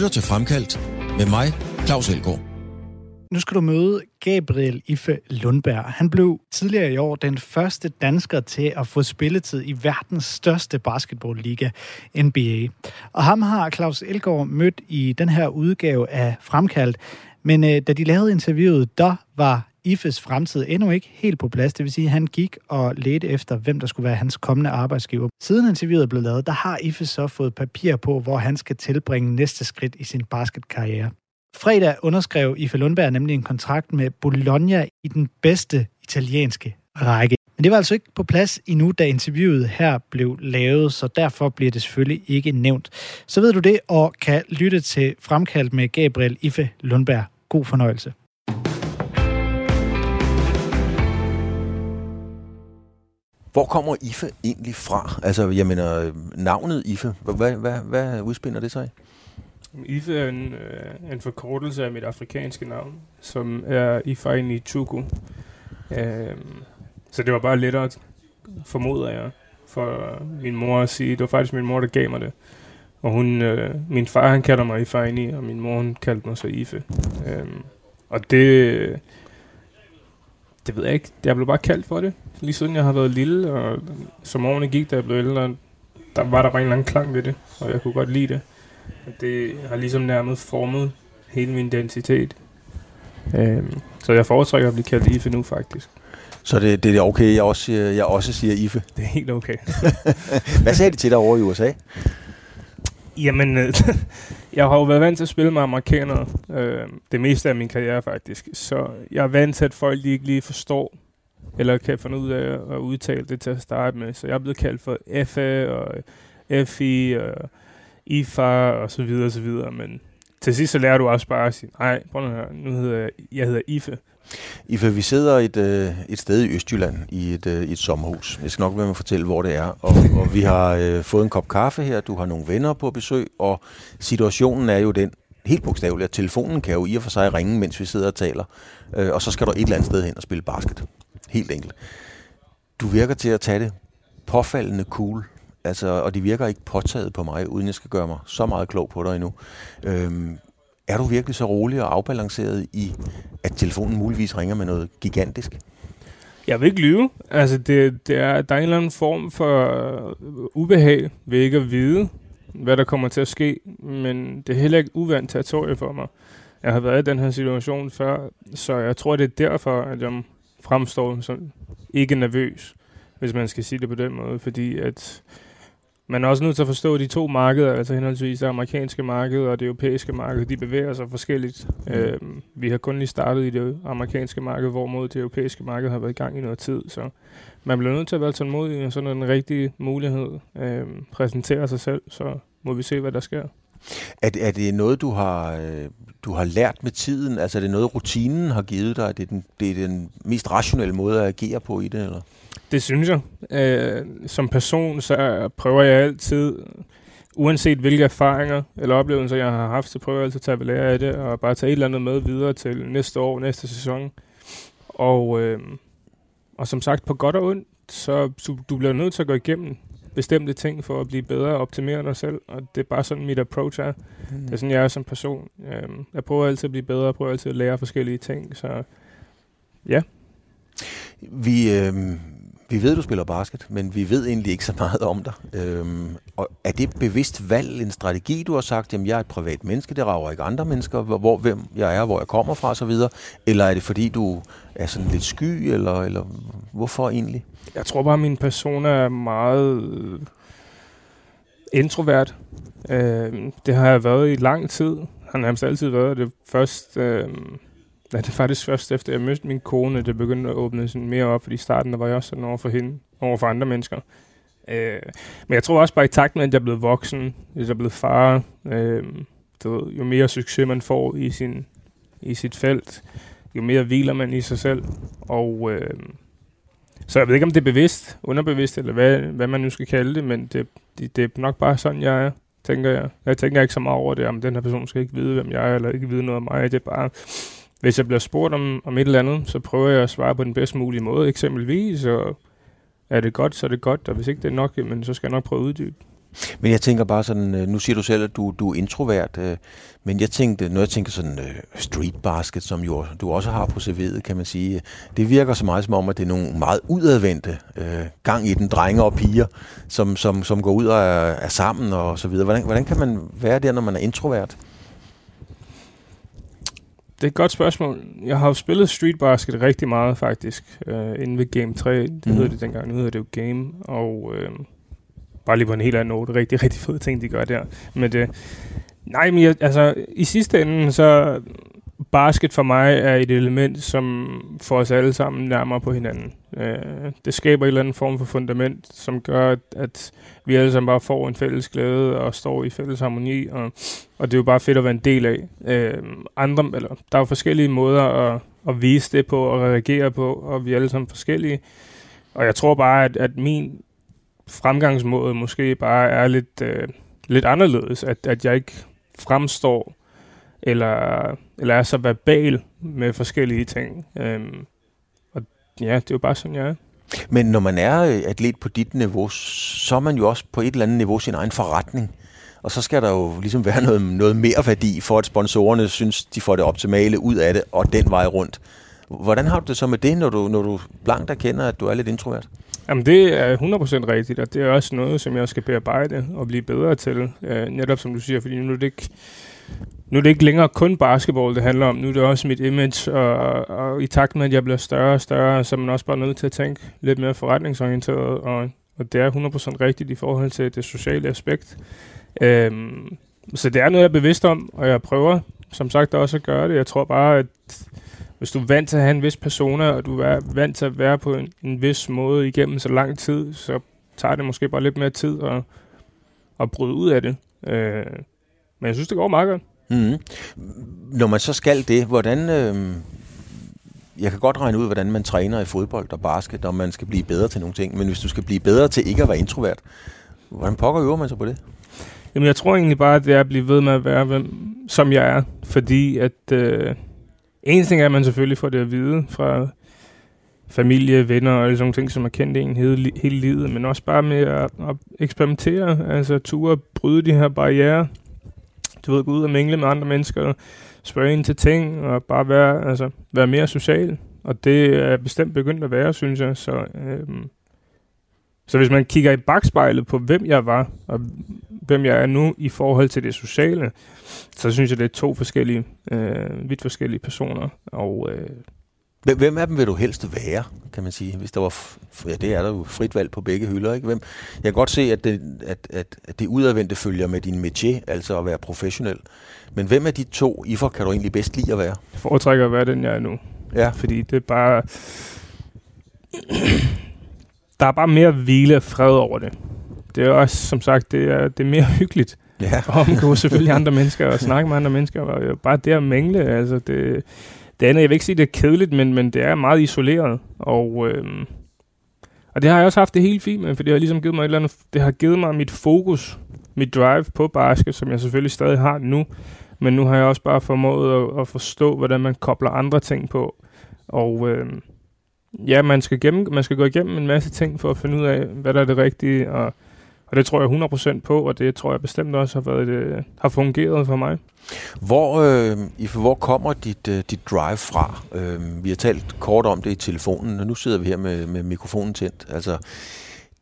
lytter til Fremkaldt med mig, Claus Elgaard. Nu skal du møde Gabriel Ife Lundberg. Han blev tidligere i år den første dansker til at få spilletid i verdens største basketballliga, NBA. Og ham har Claus Elgaard mødt i den her udgave af Fremkaldt. Men øh, da de lavede interviewet, der var Ifes fremtid endnu ikke helt på plads. Det vil sige, at han gik og ledte efter, hvem der skulle være hans kommende arbejdsgiver. Siden interviewet blev lavet, der har Ife så fået papir på, hvor han skal tilbringe næste skridt i sin basketkarriere. Fredag underskrev Ife Lundberg nemlig en kontrakt med Bologna i den bedste italienske række. Men det var altså ikke på plads endnu, da interviewet her blev lavet, så derfor bliver det selvfølgelig ikke nævnt. Så ved du det, og kan lytte til Fremkaldt med Gabriel Ife Lundberg. God fornøjelse. Hvor kommer IFE egentlig fra? Altså, jeg mener, navnet IFE, hvad, hvad, hvad udspinder det sig i? IFE er en, øh, en forkortelse af mit afrikanske navn, som er Ifaini Chuku. Øh, så det var bare lettere, formoder jeg, for min mor at sige. Det var faktisk min mor, der gav mig det. Og hun, øh, min far, han kalder mig Ifaini, og min mor, hun kaldte mig så Ife. Øh, og det, øh, det ved jeg ikke. Jeg blev bare kaldt for det. Lige siden jeg har været lille, og som årene gik, da jeg blev ældre, der var der bare en eller anden klang ved det, og jeg kunne godt lide det. Det har ligesom nærmest formet hele min identitet. Øhm, så jeg foretrækker at blive kaldt Ife nu, faktisk. Så det, det er okay, jeg også, jeg også siger Ife? Det er helt okay. Hvad sagde de til dig over i USA? Jamen, øh, jeg har jo været vant til at spille med amerikanere øh, det meste af min karriere faktisk. Så jeg er vant til, at folk ikke lige forstår, eller kan finde ud af at udtale det til at starte med. Så jeg er blevet kaldt for FA og FI og IFA og så videre og så videre. Men til sidst så lærer du også bare at sige, nej, prøv nu, nu hedder jeg, jeg hedder IFE. Ife, vi sidder et, øh, et sted i Østjylland i et, øh, et sommerhus. Jeg skal nok være med at fortælle, hvor det er. Og, og vi har øh, fået en kop kaffe her, du har nogle venner på besøg, og situationen er jo den, helt bogstaveligt, at telefonen kan jo i og for sig ringe, mens vi sidder og taler. Øh, og så skal du et eller andet sted hen og spille basket. Helt enkelt. Du virker til at tage det påfaldende cool. Altså, og det virker ikke påtaget på mig, uden jeg skal gøre mig så meget klog på dig endnu. Øhm, er du virkelig så rolig og afbalanceret i, at telefonen muligvis ringer med noget gigantisk? Jeg vil ikke lyve. Altså, det, det er, der er en eller anden form for øh, ubehag ved ikke at vide, hvad der kommer til at ske. Men det er heller ikke uvandt territorie for mig. Jeg har været i den her situation før, så jeg tror, det er derfor, at jeg fremstår som ikke nervøs, hvis man skal sige det på den måde. Fordi at man er også nødt til at forstå, de to markeder, altså henholdsvis det amerikanske marked og det europæiske marked, de bevæger sig forskelligt. Mm. Øhm, vi har kun lige startet i det amerikanske marked, hvorimod det europæiske marked har været i gang i noget tid. Så man bliver nødt til at være tålmodig, og sådan en rigtig mulighed øhm, præsenterer sig selv, så må vi se, hvad der sker. Er, er det noget, du har, øh, du har lært med tiden? Altså er det noget, rutinen har givet dig? Er det den, det er den mest rationelle måde at agere på i det? Eller? Det synes jeg. Øh, som person, så prøver jeg altid, uanset hvilke erfaringer eller oplevelser, jeg har haft, så prøver jeg altid at tage ved lære af det, og bare tage et eller andet med videre til næste år, næste sæson. Og, øh, og som sagt, på godt og ondt, så du, du bliver nødt til at gå igennem bestemte ting for at blive bedre og optimere dig selv, og det er bare sådan, mit approach er. Mm. Det er sådan, jeg er som person. Øh, jeg prøver altid at blive bedre, jeg prøver altid at lære forskellige ting, så ja. Vi, øh, vi ved, du spiller basket, men vi ved egentlig ikke så meget om dig. Øhm, og er det bevidst valg, en strategi, du har sagt, jamen jeg er et privat menneske, det rager ikke andre mennesker, hvor, hvem jeg er, hvor jeg kommer fra osv., eller er det fordi, du er sådan lidt sky, eller, eller hvorfor egentlig? Jeg tror bare, at min person er meget øh, introvert. Øh, det har jeg været i lang tid. Han har nærmest altid været det. Først... Øh, Ja, det er faktisk først efter, jeg mødte min kone, der begyndte at åbne sådan mere op, fordi i starten der var jeg også sådan over for hende, over for andre mennesker. Øh, men jeg tror også bare i takt med, at jeg er blevet voksen, at jeg er blevet far, øh, du ved, jo mere succes man får i, sin, i sit felt, jo mere hviler man i sig selv. Og øh, så jeg ved ikke, om det er bevidst, underbevidst, eller hvad, hvad man nu skal kalde det, men det, det, det er nok bare sådan, jeg er, tænker jeg. Jeg tænker ikke så meget over det, om den her person skal ikke vide, hvem jeg er, eller ikke vide noget om mig. Det er bare, hvis jeg bliver spurgt om, om et eller andet, så prøver jeg at svare på den bedst mulige måde. Eksempelvis, og er det godt, så er det godt, og hvis ikke det er nok, jamen, så skal jeg nok prøve at uddybe. Men jeg tænker bare sådan, øh, nu siger du selv, at du, du er introvert, øh, men jeg tænkte, når jeg tænker sådan øh, street basket, som jo du også har på CV'et, kan man sige, øh, det virker så meget som om, at det er nogle meget udadvendte øh, gang i den drenge og piger, som, som, som går ud og er, er sammen og så videre. Hvordan, hvordan kan man være der, når man er introvert? Det er et godt spørgsmål. Jeg har jo spillet street basket rigtig meget, faktisk, uh, inden ved Game 3. Det mm. hedder det dengang. Nu hedder det jo Game. Og uh, bare lige på en helt anden note. Rigtig, rigtig fede ting, de gør der. Men det, nej, men jeg, altså, i sidste ende, så basket for mig er et element, som får os alle sammen nærmere på hinanden. Øh, det skaber en eller anden form for fundament, som gør, at, at vi alle sammen bare får en fælles glæde og står i fælles harmoni, og, og det er jo bare fedt at være en del af. Øh, andre, eller, der er jo forskellige måder at, at vise det på og reagere på, og vi er alle sammen forskellige. Og jeg tror bare, at, at min fremgangsmåde måske bare er lidt, øh, lidt anderledes, at, at jeg ikke fremstår eller, eller er så verbal med forskellige ting. Øhm, og ja, det er jo bare sådan, jeg er. Men når man er øh, atlet på dit niveau, så er man jo også på et eller andet niveau sin egen forretning. Og så skal der jo ligesom være noget, noget mere værdi for, at sponsorerne synes, de får det optimale ud af det, og den vej rundt. Hvordan har du det så med det, når du, når du blankt erkender, at du er lidt introvert? Jamen, det er 100% rigtigt, og det er også noget, som jeg skal bearbejde og blive bedre til. Øh, netop som du siger, fordi nu er det ikke nu er det ikke længere kun basketball, det handler om. Nu er det også mit image, og, og i takt med, at jeg bliver større og større, så er man også bare nødt til at tænke lidt mere forretningsorienteret, og, og det er 100% rigtigt i forhold til det sociale aspekt. Øhm, så det er noget, jeg er bevidst om, og jeg prøver som sagt også at gøre det. Jeg tror bare, at hvis du er vant til at have en vis persona, og du er vant til at være på en, en vis måde igennem så lang tid, så tager det måske bare lidt mere tid at, at bryde ud af det. Øh, men jeg synes, det går meget godt. Mm. Når man så skal det, hvordan... Øh, jeg kan godt regne ud, hvordan man træner i fodbold og basket, og man skal blive bedre til nogle ting. Men hvis du skal blive bedre til ikke at være introvert, hvordan pokker øver man sig på det? Jamen, jeg tror egentlig bare, at det er at blive ved med at være, hvem, som jeg er. Fordi at... Øh, en ting er, at man selvfølgelig får det at vide fra familie, venner og sådan nogle ting, som har kendt en hele, hele livet, men også bare med at, at eksperimentere, altså ture bryde de her barriere, du ved, gå ud og mingle med andre mennesker, spørge ind til ting, og bare være, altså, være mere social. Og det er bestemt begyndt at være, synes jeg. Så, øhm, så hvis man kigger i bagspejlet på, hvem jeg var, og hvem jeg er nu i forhold til det sociale, så synes jeg, det er to forskellige, øh, vidt forskellige personer. Og øh, Hvem af dem vil du helst være, kan man sige? Hvis der var, ja, det er der jo frit valg på begge hylder, ikke? Hvem, jeg kan godt se, at det, at, at, at det udadvendte følger med din métier, altså at være professionel. Men hvem af de to IFOR kan du egentlig bedst lide at være? Jeg foretrækker at være den, jeg er nu. Ja. Fordi det er bare... der er bare mere hvile og fred over det. Det er også, som sagt, det er, det er mere hyggeligt. Ja. Og omgå selvfølgelig andre mennesker og snakke med andre mennesker. Og bare det at mængle, altså det det andet, jeg vil ikke sige, det er kedeligt, men, men det er meget isoleret. Og, øh, og det har jeg også haft det helt fint med, for det har ligesom givet mig et eller andet, det har givet mig mit fokus, mit drive på basket, som jeg selvfølgelig stadig har nu. Men nu har jeg også bare formået at, at forstå, hvordan man kobler andre ting på. Og øh, ja, man skal, gennem, man skal gå igennem en masse ting for at finde ud af, hvad der er det rigtige, og og det tror jeg 100% på, og det tror jeg bestemt også har, været, det, øh, har fungeret for mig. Hvor, øh, hvor kommer dit, øh, dit drive fra? Øh, vi har talt kort om det i telefonen, og nu sidder vi her med, med mikrofonen tændt. Altså,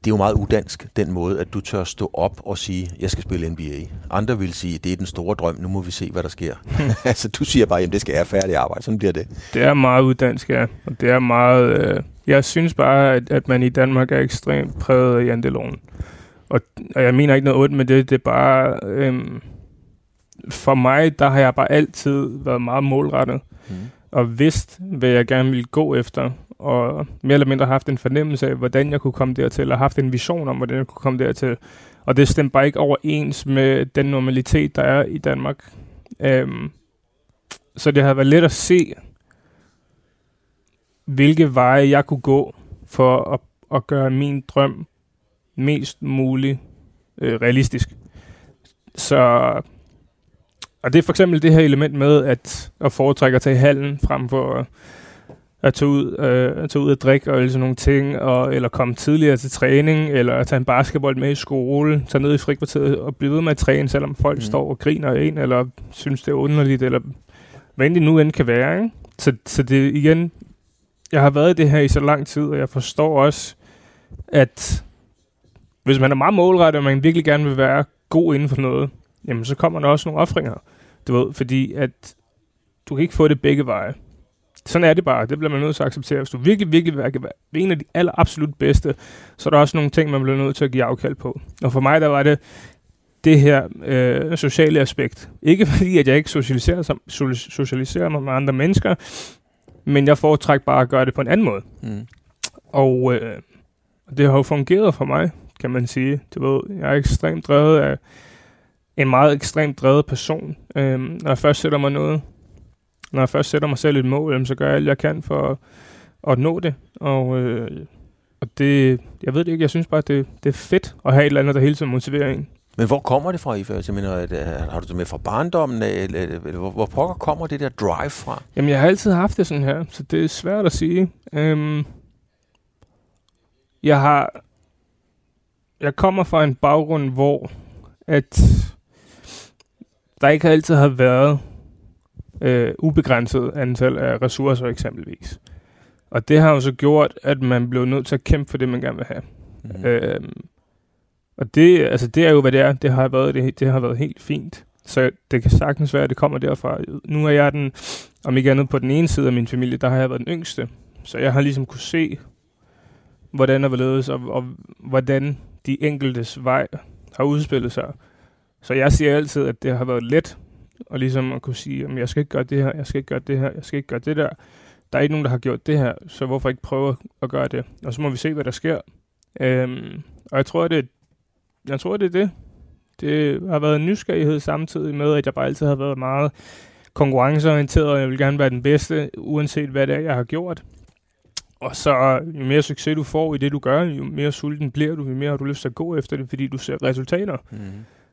det er jo meget udansk, den måde, at du tør stå op og sige, jeg skal spille NBA. Andre vil sige, det er den store drøm, nu må vi se, hvad der sker. altså, du siger bare, jamen det skal jeg færdig arbejde, sådan bliver det. Det er meget udansk, ja. Og det er meget... Øh, jeg synes bare, at, at man i Danmark er ekstremt præget af janteloven. Og, og jeg mener ikke noget ondt med det, det er bare... Øhm, for mig, der har jeg bare altid været meget målrettet. Mm. Og vidst, hvad jeg gerne ville gå efter. Og mere eller mindre haft en fornemmelse af, hvordan jeg kunne komme dertil. Og haft en vision om, hvordan jeg kunne komme dertil. Og det stemte bare ikke overens med den normalitet, der er i Danmark. Øhm, så det har været let at se, hvilke veje jeg kunne gå for at, at gøre min drøm mest muligt øh, realistisk. Så, og det er for eksempel det her element med at, at foretrække at tage i hallen frem for at, at tage ud, øh, at tage ud og drikke og sådan nogle ting, og, eller komme tidligere til træning, eller at tage en basketball med i skole, tage ned i frikvarteret og blive ved med at træne, selvom folk mm. står og griner en, eller synes, det er underligt, eller hvad end det nu end kan være. Ikke? Så, så det igen, jeg har været i det her i så lang tid, og jeg forstår også, at hvis man er meget målrettet, og man virkelig gerne vil være god inden for noget, jamen så kommer der også nogle offringer. Du ved, fordi at du kan ikke få det begge veje. Sådan er det bare. Det bliver man nødt til at acceptere. Hvis du virkelig, virkelig vil være en af de aller absolut bedste, så er der også nogle ting, man bliver nødt til at give afkald på. Og for mig, der var det det her øh, sociale aspekt. Ikke fordi, at jeg ikke socialiserer, socialiserer mig med andre mennesker, men jeg foretrækker bare at gøre det på en anden måde. Mm. Og øh, det har jo fungeret for mig, kan man sige. Du ved, jeg er ekstremt drevet af en meget ekstremt drevet person. Øh, når jeg først sætter mig noget, når jeg først sætter mig selv et mål, så gør jeg alt, jeg kan for at, at nå det. Og, øh, og det, jeg ved det ikke, jeg synes bare, det, det er fedt at have et eller andet, der hele tiden motiverer en. Men hvor kommer det fra, Ife? Jeg mener, at, har du det med fra barndommen, eller, eller hvor, hvor pokker kommer det der drive fra? Jamen, jeg har altid haft det sådan her, så det er svært at sige. Øhm, jeg har... Jeg kommer fra en baggrund, hvor at der ikke altid har været øh, ubegrænset antal af ressourcer eksempelvis. Og det har jo så gjort, at man blev nødt til at kæmpe for det, man gerne vil have. Mm. Øhm, og det, altså, det er jo, hvad det er. Det har været, det, det har været helt fint. Så det kan sagtens være, at det kommer derfra. Nu er jeg den, om ikke andet på den ene side af min familie, der har jeg været den yngste. Så jeg har ligesom kunne se, hvordan der var ledes, og, og hvordan de enkeltes vej har udspillet sig. Så jeg siger altid, at det har været let og ligesom at kunne sige, at jeg skal ikke gøre det her, jeg skal ikke gøre det her, jeg skal ikke gøre det der. Der er ikke nogen, der har gjort det her, så hvorfor ikke prøve at gøre det? Og så må vi se, hvad der sker. Øhm, og jeg tror, det, jeg tror, det er det. Det har været en nysgerrighed samtidig med, at jeg bare altid har været meget konkurrenceorienteret, og jeg vil gerne være den bedste, uanset hvad det er, jeg har gjort. Og så jo mere succes du får i det, du gør, jo mere sulten bliver du, jo mere har du lyst til at gå efter det, fordi du ser resultater. Mm.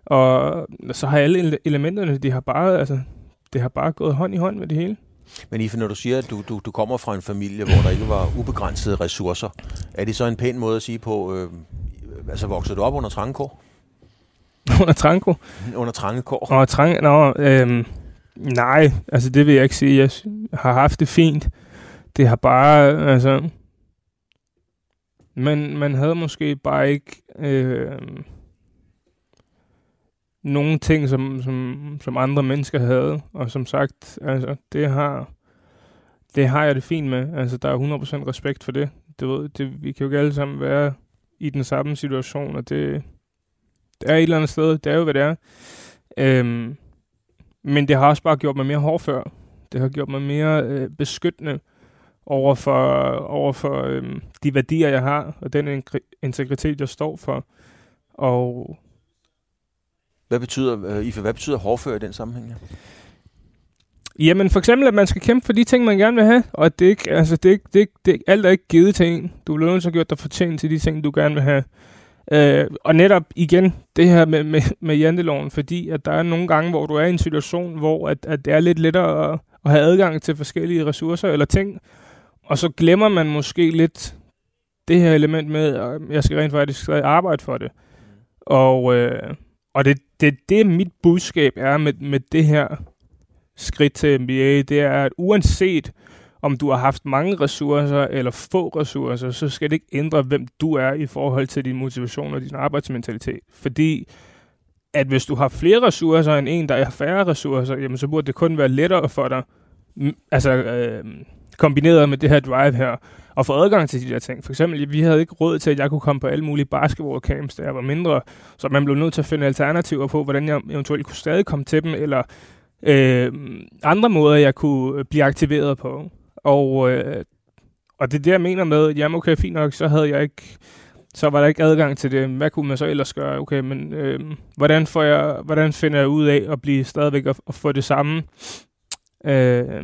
Og så har alle elementerne, de har bare, altså, det har bare gået hånd i hånd med det hele. Men Ife, når du siger, at du, du, du kommer fra en familie, hvor der ikke var ubegrænsede ressourcer, er det så en pæn måde at sige på, øh, altså voksede du op under trangekår? under trangekår? Under trangekår. Under trang, nå, øh, nej, altså det vil jeg ikke sige. Jeg har haft det fint. Det har bare, altså... Men man havde måske bare ikke... Øh, nogle ting, som, som, som andre mennesker havde. Og som sagt, altså, det har, det har jeg det fint med. Altså, der er 100% respekt for det. Du ved, det, vi kan jo ikke alle sammen være i den samme situation, og det, det er et eller andet sted. Det er jo, hvad det er. Øhm, men det har også bare gjort mig mere hård før. Det har gjort mig mere øh, beskyttende over for, over for øh, de værdier, jeg har, og den integritet, jeg står for. Og hvad betyder, uh, Ife, hvad betyder hårdfør i den sammenhæng? Ja? Jamen for eksempel, at man skal kæmpe for de ting, man gerne vil have, og at det ikke, altså det, ikke, det, det, alt er ikke givet til en. Du bliver nødt til at gøre dig fortjent til de ting, du gerne vil have. Uh, og netop igen, det her med, med, med janteloven, fordi at der er nogle gange, hvor du er i en situation, hvor at, at det er lidt lettere at, at have adgang til forskellige ressourcer eller ting, og så glemmer man måske lidt det her element med, at øhm, jeg skal rent faktisk arbejde for det. Og, øh, og det, det, det mit budskab er med, med det her skridt til MBA, det er, at uanset om du har haft mange ressourcer eller få ressourcer, så skal det ikke ændre, hvem du er i forhold til din motivation og din arbejdsmentalitet. Fordi at hvis du har flere ressourcer end en, der har færre ressourcer, jamen så burde det kun være lettere for dig, altså øh, kombineret med det her drive her, og få adgang til de der ting. For eksempel, vi havde ikke råd til, at jeg kunne komme på alle mulige basketballcamps, da jeg var mindre, så man blev nødt til at finde alternativer på, hvordan jeg eventuelt kunne stadig komme til dem, eller øh, andre måder, jeg kunne blive aktiveret på. Og, øh, og det er det, jeg mener med, jamen okay, fint nok, så havde jeg ikke så var der ikke adgang til det. Hvad kunne man så ellers gøre? Okay, men øh, hvordan, får jeg, hvordan finder jeg ud af at blive stadigvæk at, at få det samme, øh,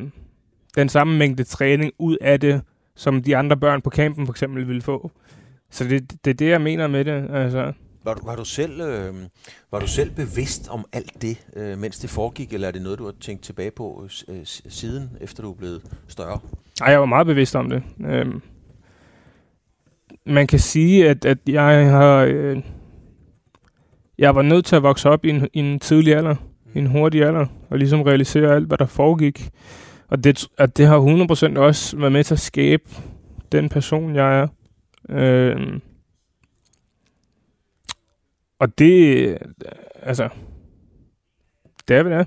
den samme mængde træning ud af det, som de andre børn på campen for eksempel ville få. Så det, det er det, jeg mener med det. Altså, Var du, var, du selv, øh, var du selv bevidst om alt det, øh, mens det foregik, eller er det noget, du har tænkt tilbage på øh, siden, efter du er blevet større? Nej, jeg var meget bevidst om det. Øh, man kan sige, at, at jeg har... Øh, jeg var nødt til at vokse op i en, i en tidlig alder, i en hurtig alder, og ligesom realisere alt, hvad der foregik. Og det, at det har 100% også været med til at skabe den person, jeg er. Øh, og det, altså, det er, hvad det er.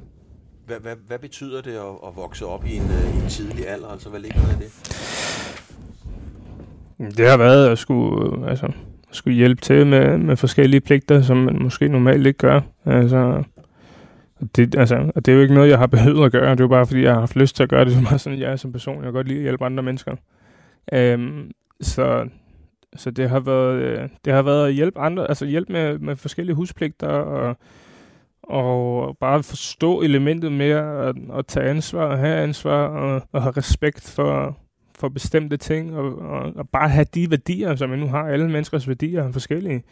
Hvad, hvad, hvad betyder det at, at vokse op i en, uh, i en tidlig alder? Altså, hvad ligger der i det? Det har været at skulle, altså, skulle hjælpe til med, med forskellige pligter, som man måske normalt ikke gør. Altså, det, altså, og det er jo ikke noget, jeg har behøvet at gøre. Det er jo bare, fordi jeg har haft lyst til at gøre det. Det er bare sådan, jeg er som person. Jeg kan godt lide at hjælpe andre mennesker. Øhm, så så det har været, øh, det har været at hjælpe andre, altså hjælpe med, med forskellige huspligter og, og bare forstå elementet mere at, at tage ansvar og have ansvar og, og have respekt for, for bestemte ting og, og, og bare have de værdier, som jeg nu har. Alle menneskers værdier er forskellige.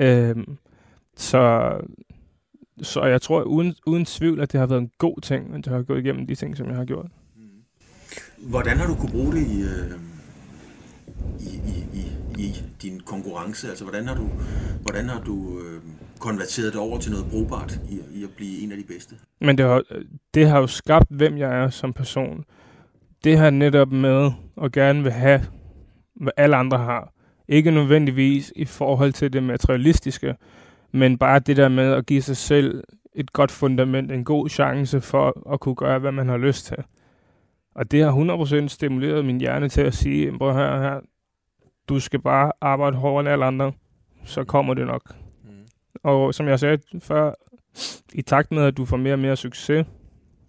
Øhm, så, så jeg tror uden, uden tvivl, at det har været en god ting, at jeg har gået igennem de ting, som jeg har gjort. Hvordan har du kunne bruge det i, øh, i, i, i i din konkurrence? Altså, hvordan har du, hvordan har du øh, konverteret det over til noget brugbart i, i at blive en af de bedste? Men det har, det har jo skabt, hvem jeg er som person. Det har netop med at gerne vil have, hvad alle andre har. Ikke nødvendigvis i forhold til det materialistiske, men bare det der med at give sig selv et godt fundament, en god chance for at kunne gøre, hvad man har lyst til. Og det har 100% stimuleret min hjerne til at sige, prøv her, her, du skal bare arbejde hårdere end alle andre, så kommer det nok. Mm. Og som jeg sagde før, i takt med, at du får mere og mere succes,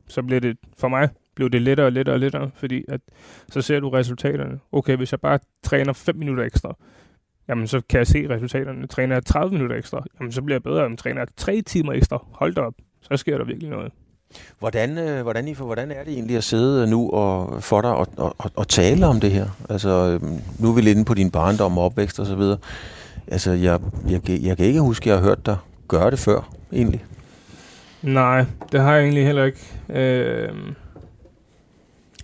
så bliver det, for mig, blev det lettere og lettere og lettere, fordi at, så ser du resultaterne. Okay, hvis jeg bare træner 5 minutter ekstra, jamen så kan jeg se resultaterne. Træner jeg 30 minutter ekstra, jamen så bliver jeg bedre. Jamen, træner jeg 3 timer ekstra, hold da op, så sker der virkelig noget. Hvordan, øh, hvordan, I, hvordan er det egentlig at sidde nu og for dig og, og, og, og tale om det her? Altså, øhm, nu er vi lidt inde på din barndom og opvækst og så videre. Altså, jeg, jeg, jeg kan ikke huske, at jeg har hørt dig gøre det før, egentlig. Nej, det har jeg egentlig heller ikke. Øh,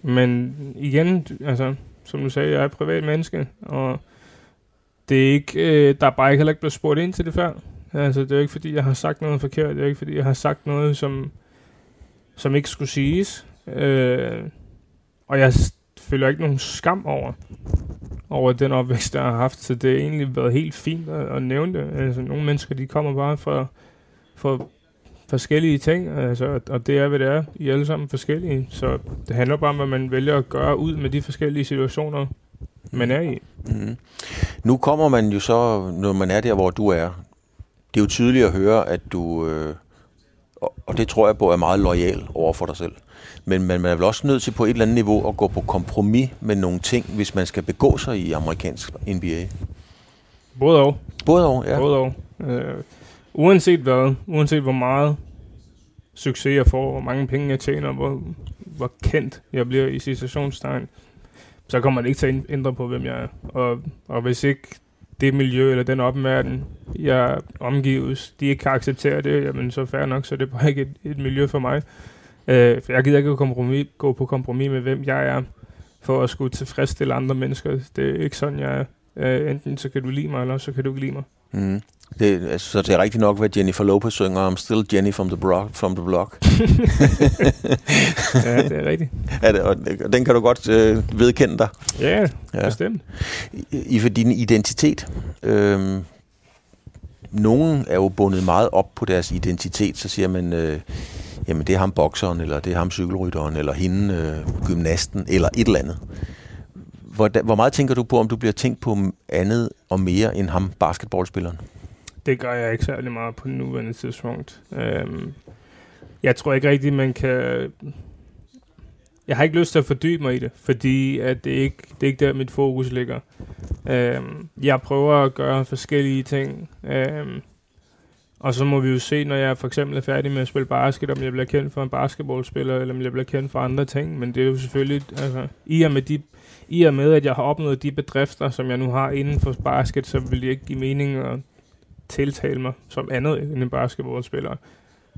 men igen, altså, som du sagde, jeg er et privat menneske, og det er ikke, øh, der er bare ikke heller ikke blevet spurgt ind til det før. Altså, det er jo ikke, fordi jeg har sagt noget forkert. Det er ikke, fordi jeg har sagt noget, som som ikke skulle siges. Øh, og jeg føler ikke nogen skam over, over den opvækst, jeg har haft. Så det har egentlig været helt fint at, at nævne det. Altså, nogle mennesker, de kommer bare fra, fra forskellige ting, altså, og det er, hvad det er. I er alle sammen forskellige. Så det handler bare om, hvad man vælger at gøre ud med de forskellige situationer, man er i. Mm. Nu kommer man jo så, når man er der, hvor du er. Det er jo tydeligt at høre, at du... Øh og det tror jeg på er meget lojal over for dig selv. Men man er vel også nødt til på et eller andet niveau at gå på kompromis med nogle ting, hvis man skal begå sig i amerikansk NBA. Både og. Både og, ja. Både og. Øh, uanset hvad, uanset hvor meget succes jeg får, hvor mange penge jeg tjener, hvor, hvor kendt jeg bliver i situationstegn, så kommer det ikke til at ændre på, hvem jeg er. Og, og hvis ikke det miljø eller den opmærken, jeg omgives, de ikke kan acceptere det, jamen så fair nok, så det er bare ikke et, et miljø for mig. Øh, for jeg gider ikke kompromis, gå på kompromis med, hvem jeg er, for at skulle tilfredsstille andre mennesker. Det er ikke sådan, jeg er. Øh, enten så kan du lide mig, eller så kan du ikke lide mig. Mm. Det, altså, så det er rigtigt nok, hvad Jennifer Lopez synger I'm still Jenny from the, bro- from the block. ja, det er rigtigt. Ja, det, og den kan du godt øh, vedkende dig. Ja, ja. bestemt. I, I for din identitet. Øh, nogen er jo bundet meget op på deres identitet, så siger man, øh, jamen det er ham bokseren, eller det er ham cykelrytteren, eller hende øh, gymnasten, eller et eller andet. Hvor, hvor meget tænker du på, om du bliver tænkt på andet og mere end ham basketballspilleren? Det gør jeg ikke særlig meget på nuværende tidspunkt. Øhm, jeg tror ikke rigtigt, man kan... Jeg har ikke lyst til at fordybe mig i det, fordi at det, ikke, det er ikke der, mit fokus ligger. Øhm, jeg prøver at gøre forskellige ting, øhm, og så må vi jo se, når jeg for eksempel er færdig med at spille basket, om jeg bliver kendt for en basketballspiller, eller om jeg bliver kendt for andre ting. Men det er jo selvfølgelig, altså, i og med, de, i og med at jeg har opnået de bedrifter, som jeg nu har inden for basket, så vil det ikke give mening at tiltale mig som andet end en basketballspiller.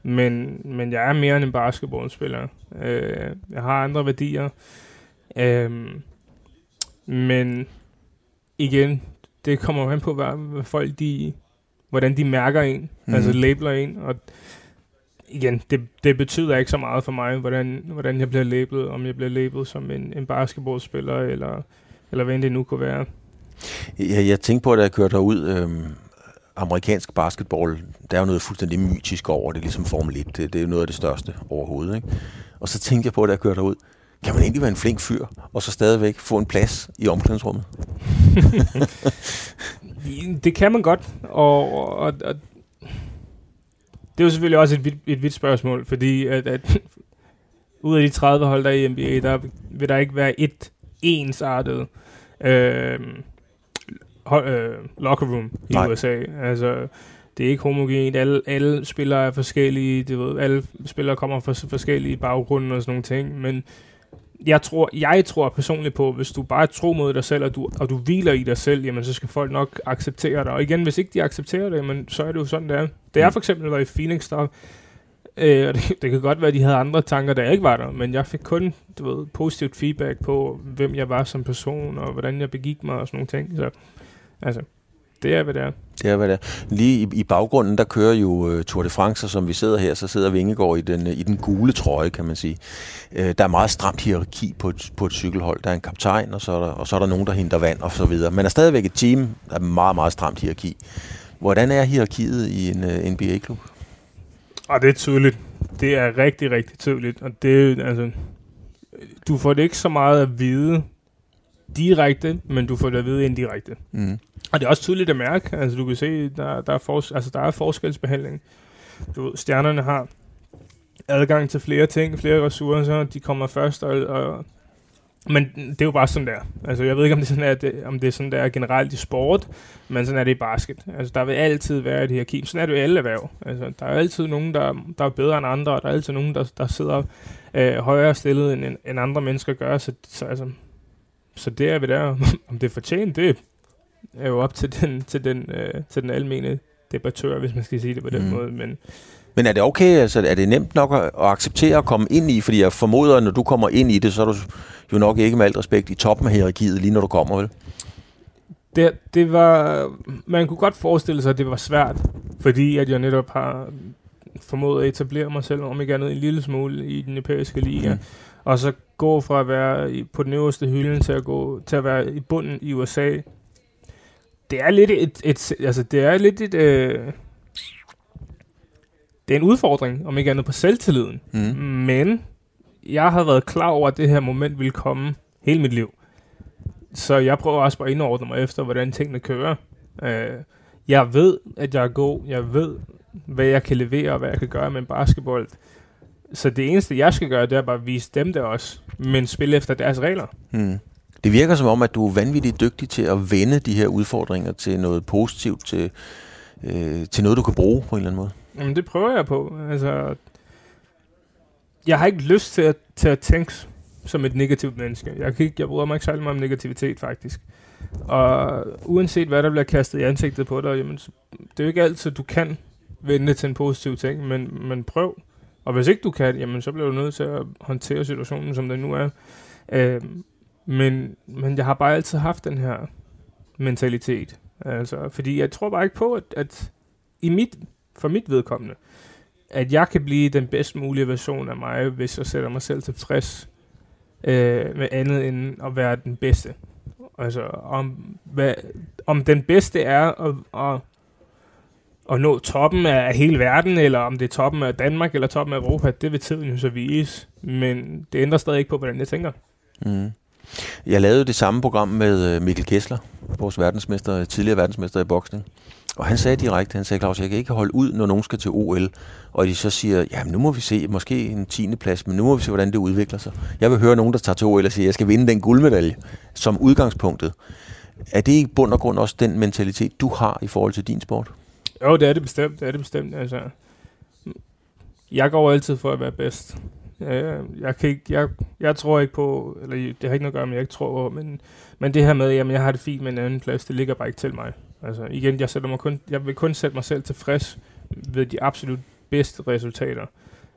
Men, men jeg er mere end en basketballspiller. Øh, jeg har andre værdier. Øh, men igen, det kommer an på, hvad, hvad folk de, hvordan de mærker en, mm. altså labeler en, og igen, det, det betyder ikke så meget for mig, hvordan, hvordan jeg bliver labelet, om jeg bliver labelet som en, en basketballspiller, eller, eller hvad det nu kunne være. Jeg, jeg tænkte på, at jeg kørte ud øhm, amerikansk basketball, der er jo noget fuldstændig mytisk over det, ligesom Formel 1, det, det er jo noget af det største overhovedet. Ikke? Og så tænkte jeg på, da jeg kørte derud, kan man egentlig være en flink fyr, og så stadigvæk få en plads i omklædningsrummet? det kan man godt, og, og, og det er jo selvfølgelig også et vidt, et vidt spørgsmål, fordi at, at ud af de 30 hold, der er i NBA, der vil der ikke være et ensartet øh, øh, locker room i Nej. USA. Altså, det er ikke homogent. Alle, alle spillere er forskellige. Det ved, alle spillere kommer fra forskellige baggrunde og sådan nogle ting. Men jeg tror, jeg tror personligt på, hvis du bare tror mod dig selv, og du, og du hviler i dig selv, jamen så skal folk nok acceptere dig. Og igen, hvis ikke de accepterer det, men så er det jo sådan, det er. Det er mm. for eksempel var i Phoenix, der, øh, og det, det kan godt være, at de havde andre tanker, der ikke var der, men jeg fik kun du ved, positivt feedback på, hvem jeg var som person, og hvordan jeg begik mig og sådan nogle ting. Så altså, det er, hvad det er. Det er, hvad det er. Lige i, i baggrunden, der kører jo uh, Tour de France, og som vi sidder her, så sidder Vingegaard i den, i den gule trøje, kan man sige. Uh, der er meget stramt hierarki på et, på et cykelhold. Der er en kaptajn, og så er der, og så er der nogen, der henter vand og så videre. Men er stadigvæk et team, der er meget, meget stramt hierarki. Hvordan er hierarkiet i en uh, NBA-klub? Og det er tydeligt. Det er rigtig, rigtig tydeligt. Og det altså, du får det ikke så meget at vide direkte, men du får det at vide indirekte. Mm. Og det er også tydeligt at mærke. Altså, du kan se, der, der, er, fors- altså, der er forskelsbehandling. Du ved, stjernerne har adgang til flere ting, flere ressourcer, de kommer først, og, og men det er jo bare sådan der. Altså, jeg ved ikke, om det, sådan er, det, om det er sådan der generelt i sport, men sådan er det i basket. Altså, der vil altid være et hierarki. Sådan er det jo i alle erhverv. Altså, der er altid nogen, der, der er bedre end andre, og der er altid nogen, der, der sidder øh, højere stillet, end, end andre mennesker gør. Så, så, altså, så det er vi der. om det er fortjent, det er jo op til den, til den, øh, til den almene debattør, hvis man skal sige det på den mm. måde. Men, men er det okay? Altså, er det nemt nok at, at acceptere at komme ind i? Fordi jeg formoder, at når du kommer ind i det, så er du jo nok ikke med alt respekt i toppen af hierarkiet, lige når du kommer, vel? Det, det var... Man kunne godt forestille sig, at det var svært, fordi at jeg netop har formået at etablere mig selv, om ikke andet en lille smule i den europæiske liga. Mm. Og så gå fra at være på den øverste hylde til at gå til at være i bunden i USA. Det er lidt et, et altså det er lidt et, øh, det er en udfordring, om ikke andet på selvtilliden. Mm. Men jeg har været klar over, at det her moment ville komme hele mit liv. Så jeg prøver også at indordne mig efter, hvordan tingene kører. Øh, jeg ved, at jeg er god. Jeg ved, hvad jeg kan levere, og hvad jeg kan gøre med en basketball. Så det eneste, jeg skal gøre, det er bare at vise dem det også, men spille efter deres regler. Mm. Det virker som om, at du er vanvittigt dygtig til at vende de her udfordringer til noget positivt, til, øh, til noget, du kan bruge på en eller anden måde. Jamen, det prøver jeg på. Altså, jeg har ikke lyst til at, til at tænke som et negativt menneske. Jeg, kan ikke, jeg bryder mig ikke særlig meget om negativitet, faktisk. Og uanset hvad der bliver kastet i ansigtet på dig, jamen, det er jo ikke altid, du kan vende til en positiv ting, men, men prøv. Og hvis ikke du kan, jamen, så bliver du nødt til at håndtere situationen, som den nu er. Øh, men, men jeg har bare altid haft den her mentalitet. Altså, fordi jeg tror bare ikke på, at, at i mit, for mit vedkommende, at jeg kan blive den bedst mulige version af mig, hvis jeg sætter mig selv tilfreds øh, med andet end at være den bedste. Altså, om, hvad, om den bedste er at, at, at nå toppen af hele verden, eller om det er toppen af Danmark, eller toppen af Europa, det vil tiden jo så vise. Men det ændrer stadig ikke på, hvordan jeg tænker. Mm. Jeg lavede det samme program med øh, Mikkel Kessler, vores verdensmester, tidligere verdensmester i boksning. Og han sagde direkte, han sagde, Claus, jeg kan ikke holde ud, når nogen skal til OL. Og de så siger, ja, nu må vi se, måske en tiende plads, men nu må vi se, hvordan det udvikler sig. Jeg vil høre nogen, der tager til OL og siger, jeg skal vinde den guldmedalje som udgangspunktet. Er det i bund og grund også den mentalitet, du har i forhold til din sport? Jo, det er det bestemt. Det er det bestemt. Altså, jeg går altid for at være bedst. Øh, jeg, kan ikke, jeg, jeg tror ikke på, eller det har ikke noget at gøre med, jeg ikke tror på, men, men det her med, jamen jeg har det fint med en anden plads, det ligger bare ikke til mig. Altså igen, jeg, sætter mig kun, jeg vil kun sætte mig selv tilfreds ved de absolut bedste resultater.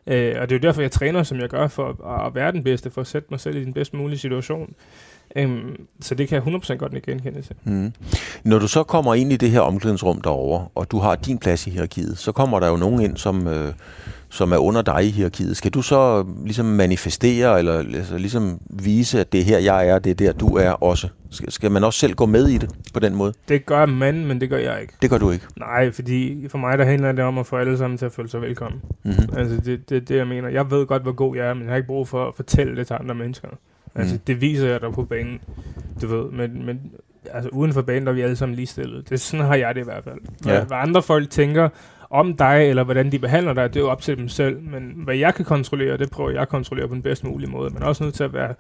Øh, og det er jo derfor, jeg træner, som jeg gør, for at være den bedste, for at sætte mig selv i den bedst mulige situation. Øhm, så det kan jeg 100% godt ikke genkende til. Mm. Når du så kommer ind i det her omklædningsrum derovre, og du har din plads i hierarkiet, så kommer der jo nogen ind, som, øh, som er under dig i hierarkiet. Skal du så ligesom manifestere, eller altså, ligesom vise, at det er her, jeg er, det er der, du er også? Skal, skal man også selv gå med i det på den måde? Det gør man, men det gør jeg ikke. Det gør du ikke? Nej, fordi for mig der handler det om at få alle sammen til at føle sig velkommen. Mm-hmm. Altså det, det, det, jeg mener. Jeg ved godt, hvor god jeg er, men jeg har ikke brug for at fortælle det til andre mennesker. Altså, mm. det viser jeg der på banen, du ved. Men, men altså, uden for banen, der er vi alle sammen lige stillet. Det, sådan har jeg det i hvert fald. Ja. Hvad andre folk tænker om dig, eller hvordan de behandler dig, det er jo op til dem selv. Men hvad jeg kan kontrollere, det prøver jeg at kontrollere på den bedst mulige måde. Men også nødt til at være,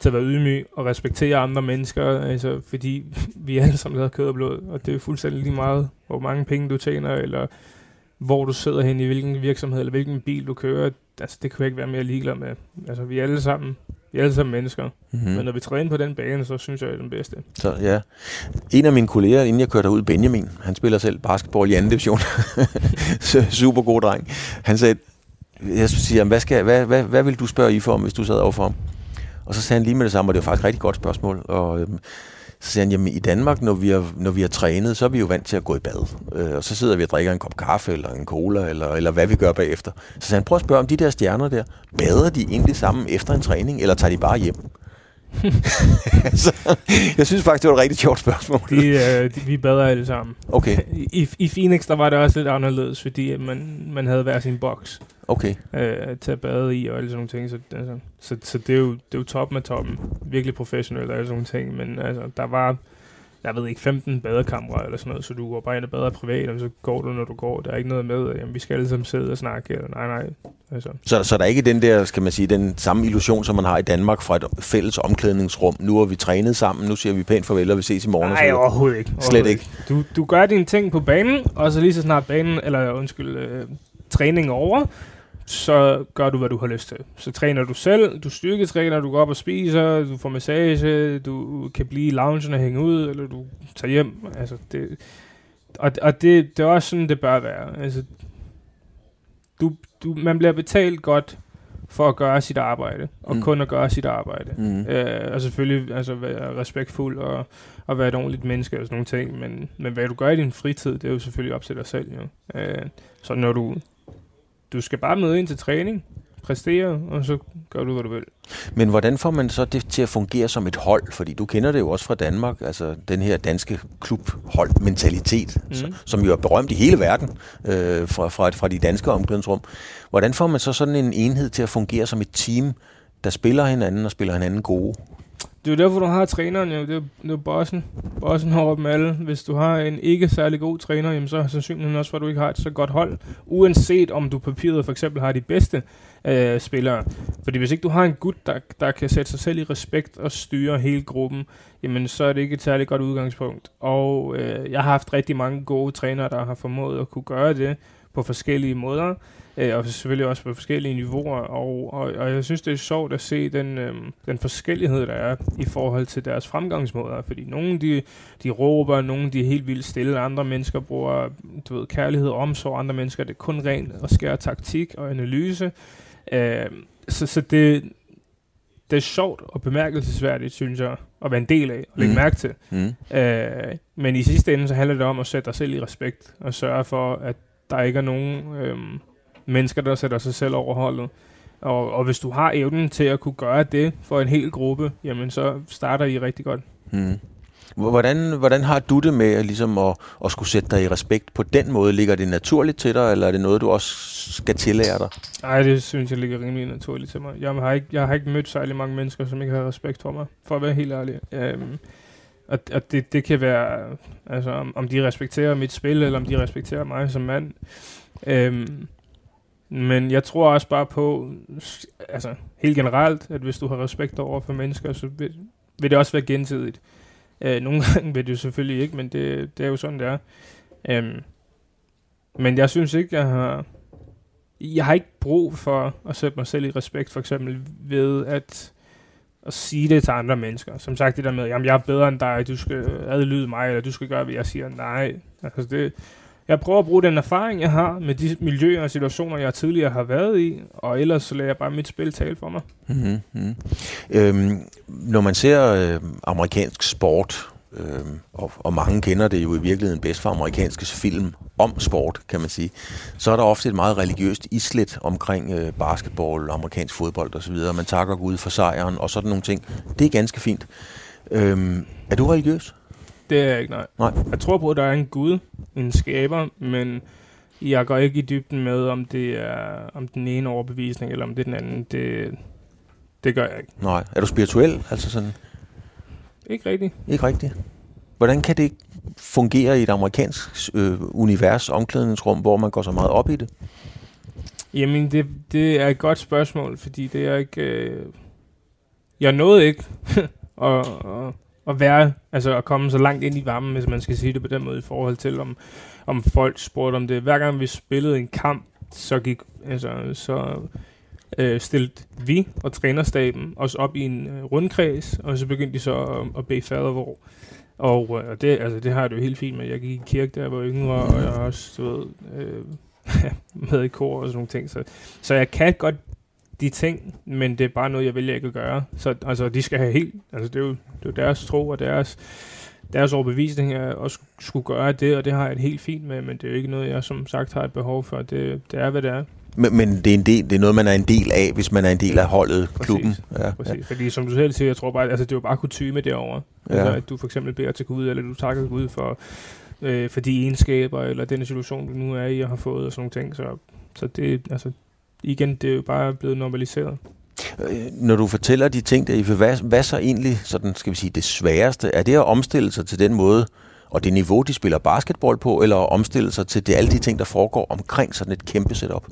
til at være ydmyg og respektere andre mennesker, altså, fordi vi er alle sammen lavet kød og blod, og det er fuldstændig lige meget, hvor mange penge du tjener, eller hvor du sidder hen i hvilken virksomhed, eller hvilken bil du kører. Altså, det kan jeg ikke være mere ligeglad med. Altså, vi er alle sammen vi er alle sammen mennesker. Mm-hmm. Men når vi træner på den bane, så synes jeg, det er den bedste. Så ja. En af mine kolleger, inden jeg kørte ud, Benjamin, han spiller selv basketball i anden division. Super god dreng. Han sagde, jeg siger, hvad, skal, hvad, hvad, hvad vil du spørge I for, hvis du sad overfor ham? Og så sagde han lige med det samme, og det var faktisk et rigtig godt spørgsmål. Og øhm, så siger han, jamen i Danmark, når vi, har, når vi har trænet, så er vi jo vant til at gå i bad. Øh, og så sidder vi og drikker en kop kaffe, eller en cola, eller, eller hvad vi gør bagefter. Så sagde han, prøv at spørge om de der stjerner der, bader de egentlig sammen efter en træning, eller tager de bare hjem? så, jeg synes faktisk, det var et rigtig sjovt spørgsmål. De, øh, de, vi bader alle sammen. Okay. I, I Phoenix, der var det også lidt anderledes, fordi man, man havde hver sin boks okay. øh, til at bade i og alle sådan nogle ting. Så, altså, så, så det, er jo, det er jo top med toppen. Virkelig professionelt og alle sådan nogle ting. Men altså, der var jeg ved ikke, 15 badekamre eller sådan noget, så du går bare ind og bader privat, og så går du, når du går. Der er ikke noget med, at jamen, vi skal alle sammen sidde og snakke. Eller, nej, nej. Altså. Så, så der er ikke den der, skal man sige, den samme illusion, som man har i Danmark fra et fælles omklædningsrum. Nu har vi trænet sammen, nu siger vi pænt farvel, og vi ses i morgen. Nej, overhovedet ikke. Overhovedet Slet ikke. Du, du gør dine ting på banen, og så lige så snart banen, eller undskyld, øh, træning over, så gør du, hvad du har lyst til. Så træner du selv, du styrketræner, du går op og spiser, du får massage, du kan blive i loungen og hænge ud, eller du tager hjem. Altså, det, og og det, det er også sådan, det bør være. Altså, du, du, man bliver betalt godt for at gøre sit arbejde, og mm. kun at gøre sit arbejde. Mm. Øh, og selvfølgelig altså, være respektfuld og, og være et ordentligt menneske og sådan nogle ting, men, men hvad du gør i din fritid, det er jo selvfølgelig op til dig selv. Jo. Øh, så når du du skal bare møde ind til træning, præstere, og så gør du, hvad du vil. Men hvordan får man så det til at fungere som et hold? Fordi du kender det jo også fra Danmark, altså den her danske klubhold-mentalitet, mm. som jo er berømt i hele verden øh, fra, fra, fra de danske omklædningsrum. Hvordan får man så sådan en enhed til at fungere som et team, der spiller hinanden og spiller hinanden gode? Det er jo derfor, du har træneren, jo. Det er, det er bossen. Bossen har dem alle. Hvis du har en ikke særlig god træner, jamen, så er sandsynligheden også, for, at du ikke har et så godt hold. Uanset om du papiret for eksempel har de bedste øh, spillere. Fordi hvis ikke du har en gut, der, der kan sætte sig selv i respekt og styre hele gruppen, jamen så er det ikke et særligt godt udgangspunkt. Og øh, jeg har haft rigtig mange gode trænere, der har formået at kunne gøre det på forskellige måder øh, og selvfølgelig også på forskellige niveauer, og, og, og jeg synes, det er sjovt at se den, øh, den forskellighed, der er i forhold til deres fremgangsmåder, fordi nogle de, de råber, nogle de er helt vildt stille, andre mennesker bruger du ved, kærlighed og omsorg, andre mennesker det er kun ren og skær taktik og analyse, øh, så, så det, det er sjovt og bemærkelsesværdigt, synes jeg, at være en del af og lægge mm. mærke til. Mm. Øh, men i sidste ende, så handler det om at sætte dig selv i respekt og sørge for, at der ikke er nogen øh, mennesker, der sætter sig selv over holdet. Og, og hvis du har evnen til at kunne gøre det for en hel gruppe, jamen så starter I rigtig godt. Mm. Hvordan, hvordan har du det med ligesom at, at skulle sætte dig i respekt på den måde? Ligger det naturligt til dig, eller er det noget, du også skal tillære dig? Nej, det synes jeg ligger rimelig naturligt til mig. Jeg har ikke, jeg har ikke mødt særlig mange mennesker, som ikke har respekt for mig, for at være helt ærlig. Um, og og det, det kan være, altså, om, om de respekterer mit spil, eller om de respekterer mig som mand. Um, men jeg tror også bare på, altså helt generelt, at hvis du har respekt over for mennesker, så vil, vil det også være gensidigt. Øh, nogle gange vil det jo selvfølgelig ikke, men det, det er jo sådan, det er. Øhm, men jeg synes ikke, jeg har... Jeg har ikke brug for at sætte mig selv i respekt, for eksempel ved at at sige det til andre mennesker. Som sagt det der med, jamen jeg er bedre end dig, du skal adlyde mig, eller du skal gøre, hvad jeg siger. Nej, altså det, jeg prøver at bruge den erfaring, jeg har med de miljøer og situationer, jeg tidligere har været i, og ellers så lader jeg bare mit spil tale for mig. Mm-hmm. Øhm, når man ser øh, amerikansk sport, øh, og, og mange kender det jo i virkeligheden bedst fra amerikanske film om sport, kan man sige, så er der ofte et meget religiøst islet omkring øh, basketball, amerikansk fodbold osv. Man takker Gud for sejren og sådan nogle ting. Det er ganske fint. Øhm, er du religiøs? Det er jeg ikke, nej. nej. Jeg tror på, at der er en Gud, en skaber, men jeg går ikke i dybden med, om det er om den ene overbevisning, eller om det er den anden. Det, det gør jeg ikke. Nej. Er du spirituel? Altså sådan? Ikke rigtigt. Ikke rigtigt. Hvordan kan det fungere i et amerikansk øh, univers, omklædningsrum, hvor man går så meget op i det? Jamen, det, det er et godt spørgsmål, fordi det er ikke... Øh, jeg nåede ikke at, at, at være, altså at komme så langt ind i varmen, hvis man skal sige det på den måde, i forhold til, om, om folk spurgte om det. Hver gang vi spillede en kamp, så gik, altså, så øh, stillede vi og trænerstaben os op i en øh, rundkreds, og så begyndte de så at, at bede fadervor. Og øh, det, altså, det har jeg det jo helt fint med. Jeg gik i kirke, da jeg var yngre, og jeg har også, du ved, øh, med i kor og sådan nogle ting. Så, så jeg kan godt de ting, men det er bare noget, jeg vælger ikke at gøre. Så altså, de skal have helt, altså det er jo, det er jo deres tro og deres, deres overbevisning at også skulle gøre det, og det har jeg det helt fint med, men det er jo ikke noget, jeg som sagt har et behov for. Det, det er, hvad det er. Men, men det, er en del, det er noget, man er en del af, hvis man er en del af holdet, præcis, klubben. Ja, præcis. Ja. Fordi som du selv siger, jeg tror bare, altså, det er jo bare kutume derovre. Ja. Altså, at du for eksempel beder til Gud, eller du takker Gud for, øh, for de egenskaber, eller den situation, du nu er i og har fået, og sådan nogle ting. Så, så det, altså, igen, det er jo bare blevet normaliseret. Øh, når du fortæller de ting der, hvad, hvad så egentlig, sådan skal vi sige, det sværeste? Er det at omstille sig til den måde, og det niveau, de spiller basketball på, eller at omstille sig til det, alle de ting, der foregår omkring sådan et kæmpe setup?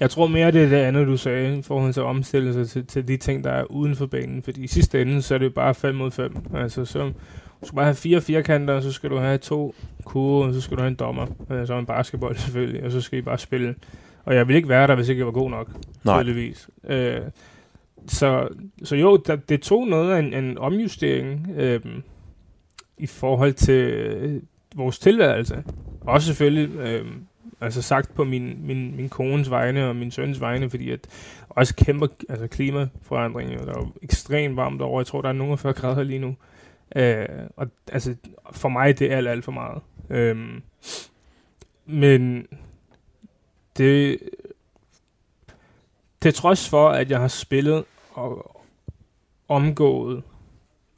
Jeg tror mere, det er det andet, du sagde, i forhold til at omstille sig til, til de ting, der er uden for banen. Fordi i sidste ende, så er det jo bare 5 mod 5. Altså, så du skal bare have fire firkanter, og så skal du have to kurve, og så skal du have en dommer. Og så en basketball selvfølgelig, og så skal I bare spille. Og jeg vil ikke være der, hvis ikke jeg var god nok, Nej. tydeligvis. Øh, så, så jo, der, det tog noget af en, en omjustering øh, i forhold til øh, vores tilværelse. Også selvfølgelig øh, altså sagt på min, min, min kones vegne og min søns vegne, fordi at også kæmper altså klimaforandringer, der er jo ekstremt varmt over. Jeg tror, der er nogle 40 grader lige nu. Øh, og altså, for mig det er alt, alt for meget. Øh, men det, til trods for, at jeg har spillet og omgået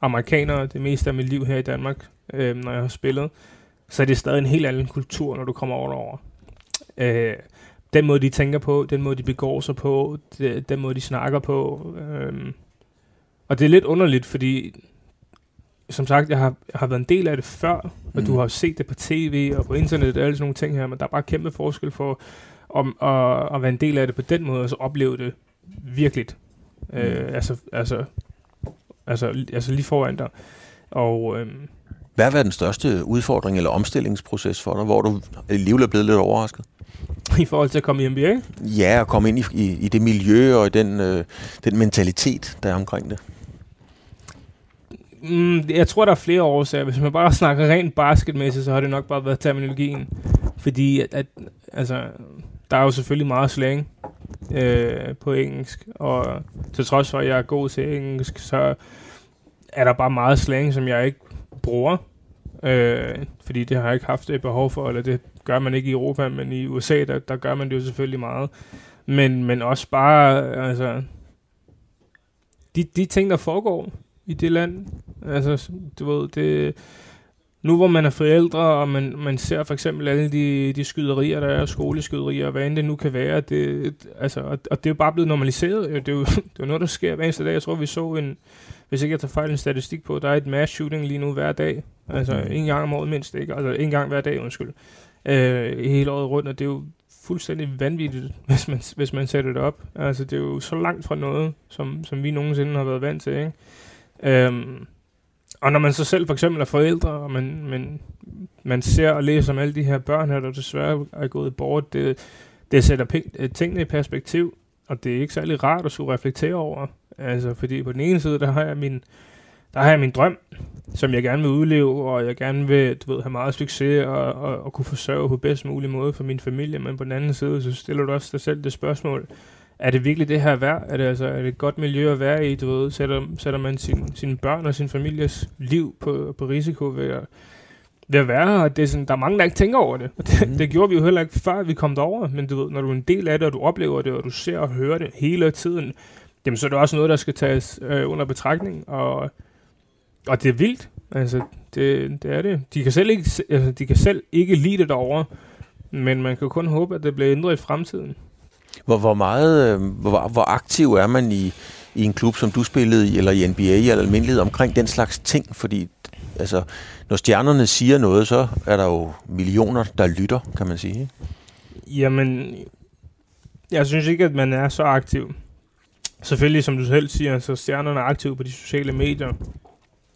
amerikanere det meste af mit liv her i Danmark, øh, når jeg har spillet, så er det stadig en helt anden kultur, når du kommer over over. Øh, den måde, de tænker på, den måde, de begår sig på, det, den måde, de snakker på. Øh, og det er lidt underligt, fordi som sagt, jeg har, jeg har været en del af det før, og mm. du har set det på tv og på internet og alle sådan nogle ting her, men der er bare kæmpe forskel for om at, at være en del af det på den måde, og så opleve det virkeligt. Mm. Øh, altså, altså, altså, altså lige foran dig. Og, øhm, Hvad har været den største udfordring eller omstillingsproces for dig, hvor du alligevel er blevet lidt overrasket? I forhold til at komme i NBA? Ja, at komme ind i, i, i det miljø og i den, øh, den mentalitet, der er omkring det. Mm, jeg tror, der er flere årsager. Hvis man bare snakker rent basketmæssigt, så har det nok bare været terminologien. Fordi at, at altså, der er jo selvfølgelig meget slang øh, på engelsk, og til trods for, at jeg er god til engelsk, så er der bare meget slang, som jeg ikke bruger. Øh, fordi det har jeg ikke haft et behov for, eller det gør man ikke i Europa, men i USA, der, der gør man det jo selvfølgelig meget. Men, men også bare, altså, de, de ting, der foregår i det land, altså, du ved, det, nu hvor man er forældre, og man, man ser for eksempel alle de, de skyderier, der er, skoleskyderier, hvad end det nu kan være, det, altså, og, og det er jo bare blevet normaliseret. Det er jo, det er noget, der sker hver eneste dag. Jeg tror, vi så en, hvis ikke jeg tager fejl, en statistik på, der er et mass shooting lige nu hver dag. Altså mm. en gang om året mindst, ikke? Altså en gang hver dag, undskyld. Øh, hele året rundt, og det er jo fuldstændig vanvittigt, hvis man, hvis man sætter det op. Altså det er jo så langt fra noget, som, som vi nogensinde har været vant til, ikke? Øhm, og når man så selv for eksempel er forældre, og man, man, man ser og læser om alle de her børn her, der desværre er gået bort, det, det sætter øh, tingene i perspektiv. og det er ikke særlig rart at skulle reflektere over. Altså, fordi på den ene side, der har jeg min, der har jeg min drøm, som jeg gerne vil udleve, og jeg gerne vil du ved, have meget succes og, og, og kunne forsørge på bedst mulig måde for min familie. Men på den anden side, så stiller du også dig selv det spørgsmål, er det virkelig det her værd? Er det, altså, er det et godt miljø at være i? Du ved, sætter, sætter man sin, sine børn og sin families liv på, på risiko ved at, ved at være her? Det er sådan, der er mange, der ikke tænker over det. Og det, mm. det gjorde vi jo heller ikke, før vi kom derover. Men du ved, når du er en del af det, og du oplever det, og du ser og hører det hele tiden, jamen, så er det også noget, der skal tages øh, under betragtning. Og, og det er vildt. Altså, det, det er det. De kan, selv ikke, altså, de kan selv ikke lide det derovre, men man kan kun håbe, at det bliver ændret i fremtiden. Hvor, hvor meget, øh, hvor, hvor aktiv er man i, i en klub, som du spillede i, eller i NBA i almindelighed, omkring den slags ting? Fordi altså, når stjernerne siger noget, så er der jo millioner, der lytter, kan man sige. Jamen, jeg synes ikke, at man er så aktiv. Selvfølgelig, som du selv siger, så stjernerne er aktive på de sociale medier.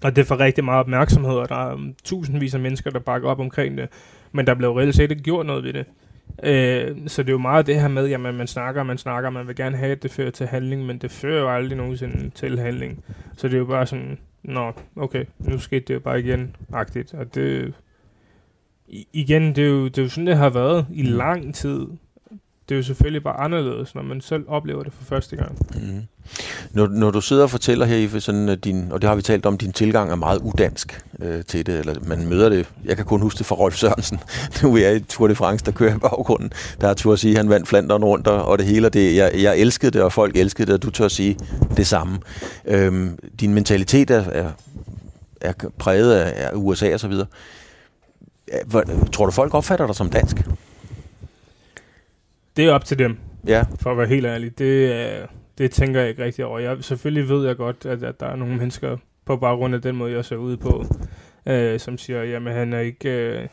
Og det får rigtig meget opmærksomhed, og der er tusindvis af mennesker, der bakker op omkring det. Men der blev reelt set ikke gjort noget ved det. Øh, så det er jo meget det her med, at man snakker, man snakker, man vil gerne have, at det fører til handling, men det fører jo aldrig nogensinde til handling. Så det er jo bare sådan, nå, okay, nu skete det jo bare igen, agtigt. Og det, igen, det er, jo, det er jo sådan, det har været i mm. lang tid det er jo selvfølgelig bare anderledes, når man selv oplever det for første gang. Mm. Når, når du sidder og fortæller her, Ife, sådan, øh, din, og det har vi talt om, din tilgang er meget udansk øh, til det, eller man møder det, jeg kan kun huske det fra Rolf Sørensen, nu er jeg i Tour de France, der kører i baggrunden, der er tur at sige, han vandt Flandern rundt, og, og det hele, det, jeg, jeg elskede det, og folk elskede det, og du tør at sige det samme. Øhm, din mentalitet er, er, er præget af, af USA og så videre. Tror du, folk opfatter dig som dansk? Det er op til dem. Ja. For at være helt ærlig. Det, det tænker jeg ikke rigtig over. Jeg, selvfølgelig ved jeg godt, at, at der er nogle mennesker på baggrund af den måde, jeg ser ud på, øh, som siger, jamen han er ikke... Øh,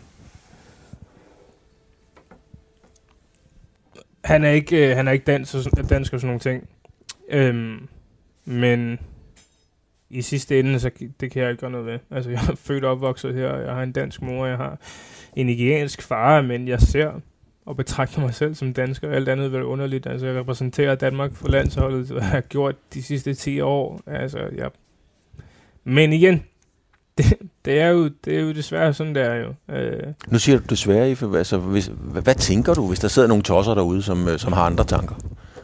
han er ikke, øh, han er ikke dansk, og, dansk og sådan nogle ting. Øhm, men i sidste ende, så det kan jeg ikke gøre noget ved. Altså, jeg er født og opvokset her, jeg har en dansk mor, jeg har en nigeriansk far, men jeg ser og betragter mig selv som dansker. Alt andet vil underligt. Altså, jeg repræsenterer Danmark for landsholdet, og har gjort de sidste 10 år. Altså, jeg... Men igen, det, det, er jo, det er jo desværre sådan, det er jo. Øh. Nu siger du desværre, Ife. Altså, hvis, hvad, hvad tænker du, hvis der sidder nogle tosser derude, som, øh, som har andre tanker?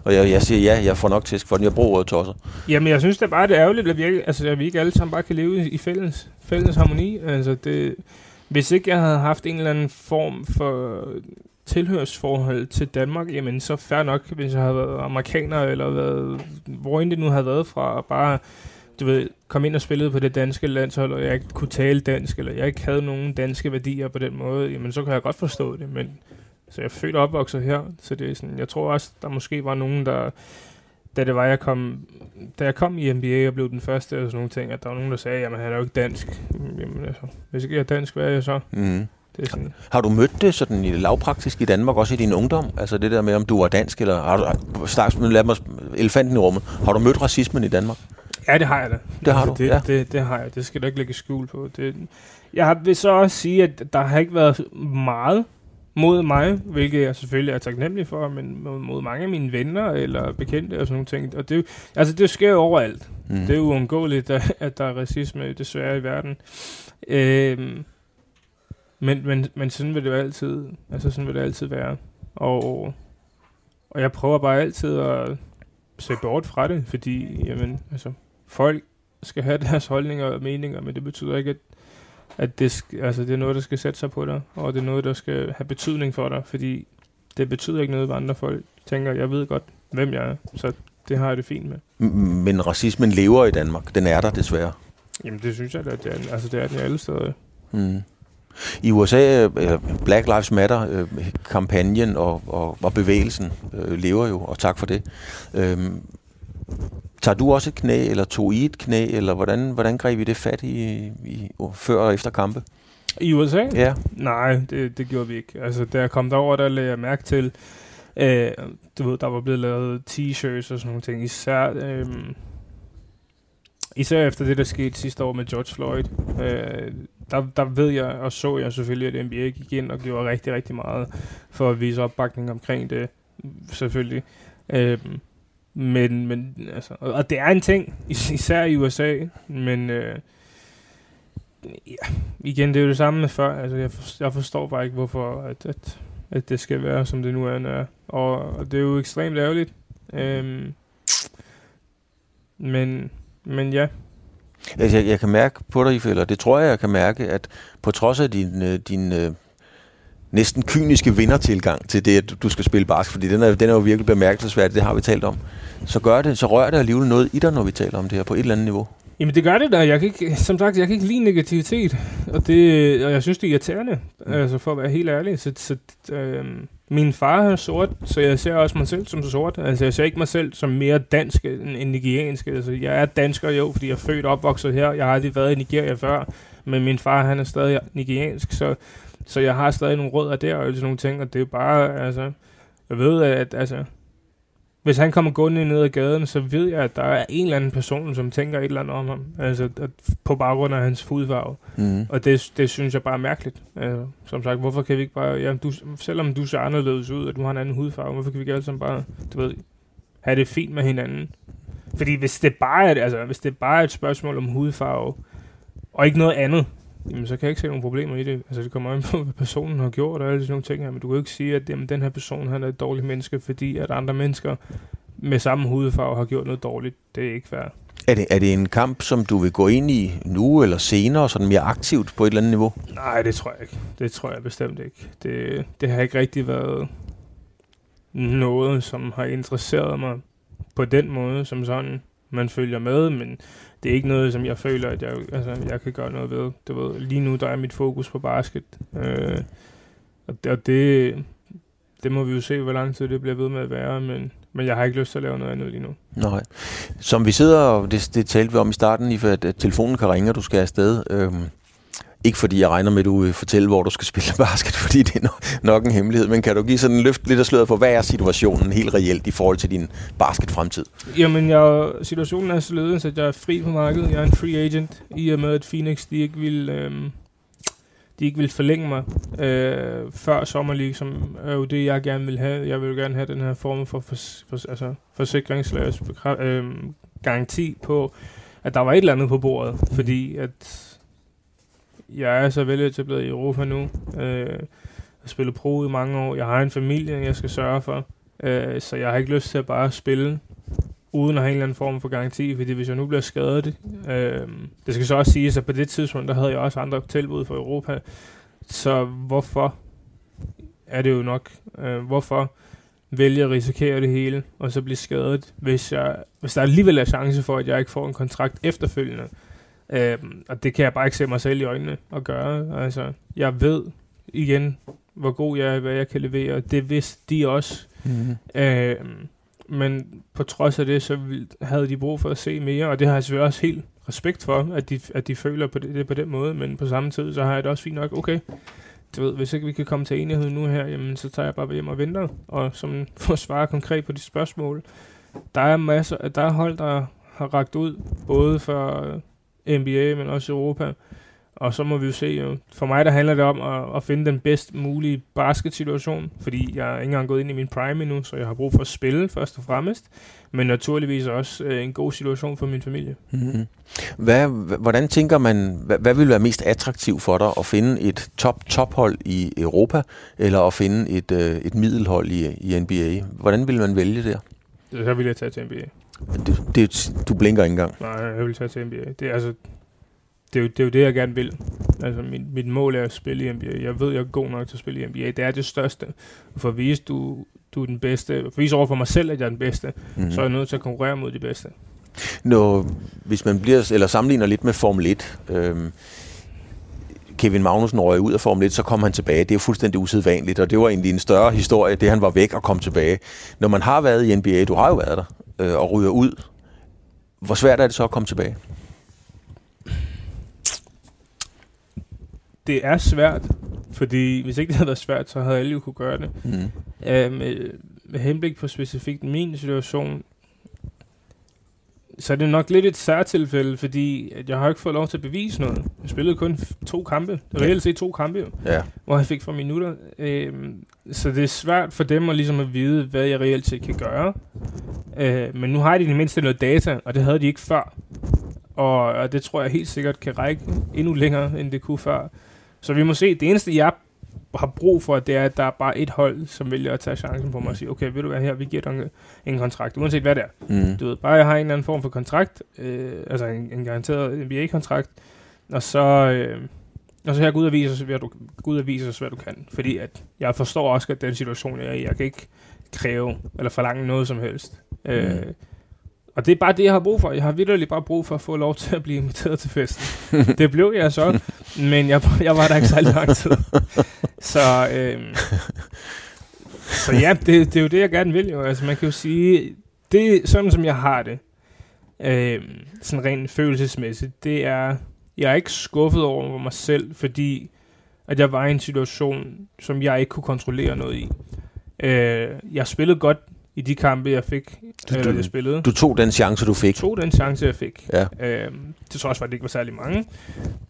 Og jeg, jeg siger ja, jeg får nok tæsk for den. Jeg bruger ordet tosser. Jamen, jeg synes det er bare, det er ærgerligt, at vi, ikke, altså, at vi ikke alle sammen bare kan leve i fælles, fælles harmoni. Altså, det, hvis ikke jeg havde haft en eller anden form for tilhørsforhold til Danmark, jamen så fair nok, hvis jeg havde været amerikaner, eller været, hvor end det nu havde været fra, bare du ved, kom ind og spillede på det danske landshold, og jeg ikke kunne tale dansk, eller jeg ikke havde nogen danske værdier på den måde, jamen så kan jeg godt forstå det, men så jeg er født og opvokset her, så det er sådan, jeg tror også, der måske var nogen, der, da det var, jeg kom, da jeg kom i NBA og blev den første og sådan nogle ting, at der var nogen, der sagde, jamen han er jo ikke dansk. Jamen altså, hvis ikke jeg er dansk, hvad er jeg så? Mm. Det er sådan. Har du mødt det sådan i lavpraktisk i Danmark, også i din ungdom? Altså det der med, om du var dansk, eller har du, start, lad mig, elefanten i rummet. Har du mødt racismen i Danmark? Ja, det har jeg da. Det har du, det, ja. Det, det, det har jeg. Det skal du ikke lægge skjul på. Det, jeg vil så også sige, at der har ikke været meget mod mig, hvilket jeg selvfølgelig er taknemmelig for, men mod mange af mine venner eller bekendte og sådan nogle ting. Og det, altså, det sker jo overalt. Mm. Det er uundgåeligt, at der er racisme desværre i verden. Øhm, men, men, men sådan vil det jo altid, altså sådan vil det altid være. Og, og jeg prøver bare altid at se bort fra det, fordi jamen, altså, folk skal have deres holdninger og meninger, men det betyder ikke, at, at det, sk- altså, det er noget, der skal sætte sig på dig, og det er noget, der skal have betydning for dig, fordi det betyder ikke noget, hvad andre folk tænker. Jeg ved godt, hvem jeg er, så det har jeg det fint med. Men racismen lever i Danmark. Den er der desværre. Jamen, det synes jeg, at det er, altså, det er den alle steder. Mm. I USA, øh, Black Lives Matter-kampagnen øh, og, og, og bevægelsen øh, lever jo, og tak for det. Øhm, tager du også et knæ, eller tog I et knæ, eller hvordan, hvordan greb I det fat i, i før og efter kampe? I USA? Ja. Nej, det, det gjorde vi ikke. Altså, da jeg kom derover, der lagde jeg mærke til, øh, du ved, der var blevet lavet t-shirts og sådan nogle ting. Især, øh, især efter det, der skete sidste år med George Floyd. Øh, der, der ved jeg og så jeg selvfølgelig, at NBA gik ind og gjorde rigtig, rigtig meget for at vise opbakning omkring det, selvfølgelig. Øhm, Men, men altså, og, og det er en ting, is- især i USA, men øh, ja, igen, det er jo det samme med før. Altså, jeg, forstår, jeg forstår bare ikke, hvorfor at, at, at det skal være, som det nu er. Og, og det er jo ekstremt ærgerligt. Øhm, men, men ja, Altså, jeg, jeg kan mærke på dig, eller det tror jeg, jeg kan mærke, at på trods af din, øh, din øh, næsten kyniske vindertilgang til det, at du skal spille basket, fordi den er, den er jo virkelig bemærkelsesværdig, det har vi talt om, så gør det, så rører det alligevel noget i dig, når vi taler om det her på et eller andet niveau. Jamen det gør det da. Jeg kan ikke, som sagt, jeg kan ikke lide negativitet. Og, det, og jeg synes, det er irriterende. Mm. Altså for at være helt ærlig. Så, så, øh, min far er sort, så jeg ser også mig selv som sort. Altså jeg ser ikke mig selv som mere dansk end, nigeriansk. Altså jeg er dansker jo, fordi jeg er født og opvokset her. Jeg har aldrig været i Nigeria før. Men min far, han er stadig nigeriansk. Så, så jeg har stadig nogle rødder der og sådan nogle ting. Og det er jo bare, altså... Jeg ved, at altså, hvis han kommer gående ned ad gaden, så ved jeg, at der er en eller anden person, som tænker et eller andet om ham. Altså at, på baggrund af hans hudfarve. Mm. Og det, det synes jeg bare er mærkeligt. Altså, som sagt, hvorfor kan vi ikke bare... Ja, du, selvom du ser anderledes ud, og du har en anden hudfarve, hvorfor kan vi ikke alle sammen bare, du ved, have det fint med hinanden? Fordi hvis det bare er, altså, hvis det bare er et spørgsmål om hudfarve, og ikke noget andet, jamen, så kan jeg ikke se nogen problemer i det. Altså, det kommer an på, hvad personen har gjort, og alle sådan nogle ting her. Men du kan jo ikke sige, at jamen, den her person han er et dårligt menneske, fordi at andre mennesker med samme hudfarve har gjort noget dårligt. Det er ikke fair. Er, det, er det en kamp, som du vil gå ind i nu eller senere, sådan mere aktivt på et eller andet niveau? Nej, det tror jeg ikke. Det tror jeg bestemt ikke. Det, det har ikke rigtig været noget, som har interesseret mig på den måde, som sådan man følger med, men det er ikke noget, som jeg føler, at jeg, altså, jeg kan gøre noget ved. Du ved, lige nu der er mit fokus på basket, øh, og, det, og det, det må vi jo se, hvor lang tid det bliver ved med at være, men, men jeg har ikke lyst til at lave noget andet lige nu. Nej. Som vi sidder, og det, det talte vi om i starten, lige for at, at telefonen kan ringe, og du skal afsted. Øhm, ikke fordi jeg regner med, at du vil fortælle, hvor du skal spille basket, fordi det er nok, en hemmelighed, men kan du give sådan en løft lidt af sløret for, hvad er situationen helt reelt i forhold til din basketfremtid? Jamen, jeg, situationen er således, at jeg er fri på markedet. Jeg er en free agent, i og med, at Phoenix de ikke vil, øhm, de ikke vil forlænge mig øh, før Summer League, som er jo det, jeg gerne vil have. Jeg vil jo gerne have den her form for, for, for altså, forsikringslags øh, garanti på, at der var et eller andet på bordet, fordi at jeg er så veletableret i Europa nu. Øh, jeg har spillet pro i mange år. Jeg har en familie, jeg skal sørge for. Øh, så jeg har ikke lyst til at bare spille uden at have en eller anden form for garanti, fordi hvis jeg nu bliver skadet, øh, det skal så også siges, at på det tidspunkt, der havde jeg også andre tilbud for Europa, så hvorfor er det jo nok, øh, hvorfor vælge at risikere det hele, og så blive skadet, hvis, jeg, hvis der alligevel er chance for, at jeg ikke får en kontrakt efterfølgende. Øh, og det kan jeg bare ikke se mig selv i øjnene at gøre. Altså, jeg ved igen, hvor god jeg er, hvad jeg kan levere. Det vidste de også. Mm-hmm. Øh, men på trods af det, så havde de brug for at se mere, og det har jeg selvfølgelig også helt respekt for, at de, at de føler på det, det på den måde, men på samme tid, så har jeg det også fint nok, okay, du ved, hvis ikke vi kan komme til enighed nu her, jamen, så tager jeg bare hjem og venter, og som for at svare konkret på de spørgsmål, der er masser, der er hold, der har ragt ud, både for NBA, men også Europa, og så må vi jo se, jo. for mig der handler det om at, at finde den bedst mulige basketsituation, fordi jeg er ikke engang gået ind i min prime endnu, så jeg har brug for at spille først og fremmest, men naturligvis også øh, en god situation for min familie. Mm-hmm. Hvad, hv- hvordan tænker man, hvad, hvad vil være mest attraktivt for dig? At finde et top-tophold i Europa, eller at finde et, øh, et middelhold i, i NBA? Hvordan vil man vælge der? Så vil jeg tage til NBA. Det, det, du blinker ikke engang. Nej, jeg vil tage til NBA. Det er altså, det er, jo, det er jo det, jeg gerne vil. Altså, mit, mit mål er at spille i NBA. Jeg ved, jeg er god nok til at spille i NBA. Det er det største. For at vise, du, du er den bedste. For vise over for mig selv, at jeg er den bedste. Mm-hmm. Så er jeg nødt til at konkurrere mod de bedste. Når, hvis man bliver, eller sammenligner lidt med Formel 1, øhm, Kevin Magnussen røg ud af Formel 1, så kom han tilbage. Det er jo fuldstændig usædvanligt, og det var egentlig en større historie, det han var væk og kom tilbage. Når man har været i NBA, du har jo været der, øh, og ryger ud, hvor svært er det så at komme tilbage? Det er svært, fordi hvis ikke det havde været svært, så havde alle jo kunne gøre det. Mm. Øh, med, med henblik på specifikt min situation, så er det nok lidt et særtilfælde, fordi at jeg har ikke fået lov til at bevise noget. Jeg spillede kun to kampe. Reelt set to kampe, jo, Ja. hvor jeg fik for minutter. Øh, så det er svært for dem at, ligesom at vide, hvad jeg reelt set kan gøre. Øh, men nu har de i det mindste noget data, og det havde de ikke før. Og, og det tror jeg helt sikkert kan række endnu længere, end det kunne før. Så vi må se. Det eneste, jeg har brug for, det er, at der er bare et hold, som vælger at tage chancen på mig og sige, okay, vil du være her, vi giver dig en, en kontrakt, uanset hvad det er. Mm. Du ved, bare jeg har en eller anden form for kontrakt, øh, altså en, en garanteret NBA-kontrakt, og så, øh, og så her gå ud og vise os, hvad du, gå ud og vise os, hvad du kan. Fordi at jeg forstår også, at den situation jeg er i, jeg kan ikke kræve eller forlange noget som helst. Mm. Øh, og det er bare det, jeg har brug for. Jeg har vidderligt bare brug for at få lov til at blive inviteret til festen. det blev jeg så, men jeg, jeg var der ikke særlig lang tid. Så, øh, så ja, det, det er jo det, jeg gerne vil. Jo. Altså, man kan jo sige, det sådan, som jeg har det, øh, sådan rent følelsesmæssigt, det er, jeg er ikke skuffet over mig selv, fordi at jeg var i en situation, som jeg ikke kunne kontrollere noget i. Øh, jeg spillede godt i de kampe, jeg fik, øh, du- jeg spillede. Du tog den chance, du fik. tog den chance, jeg fik. Ja. Øh, det tror jeg også, at det ikke var særlig mange.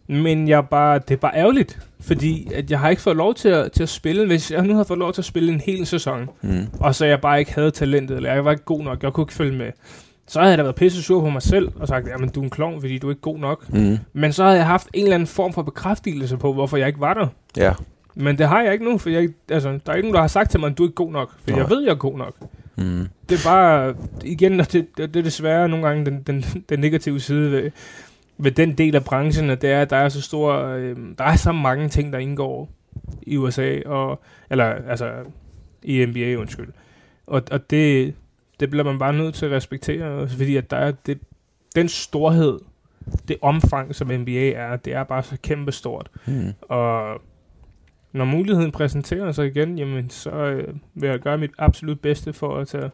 Men jeg bare, det er bare ærgerligt, fordi at jeg har ikke fået lov til at, til at spille. Hvis jeg nu havde fået lov til at spille en hel sæson, Mm. og så jeg bare ikke havde talentet, eller jeg var ikke god nok, jeg kunne ikke følge med, så havde jeg da været pisse sur på mig selv, og sagt, jamen du er en klovn, fordi du er ikke god nok. Mm. Men så havde jeg haft en eller anden form for bekræftelse på, hvorfor jeg ikke var der. Ja. Men det har jeg ikke nu, for jeg, altså, der er ikke nogen, der har sagt til mig, at du er ikke god nok. For jeg ved, jeg er god nok. Mm. Det er bare, igen, og det, det, det er desværre nogle gange den, den, den negative side ved, ved den del af branchen, at det er, at der er så stor, øh, der er så mange ting, der indgår i USA, og, eller altså i NBA, undskyld. Og, og det, det bliver man bare nødt til at respektere, fordi at der er det, den storhed, det omfang, som NBA er, det er bare så kæmpestort. Mm. Og når muligheden præsenterer sig igen, jamen, så øh, vil jeg gøre mit absolut bedste for at tage,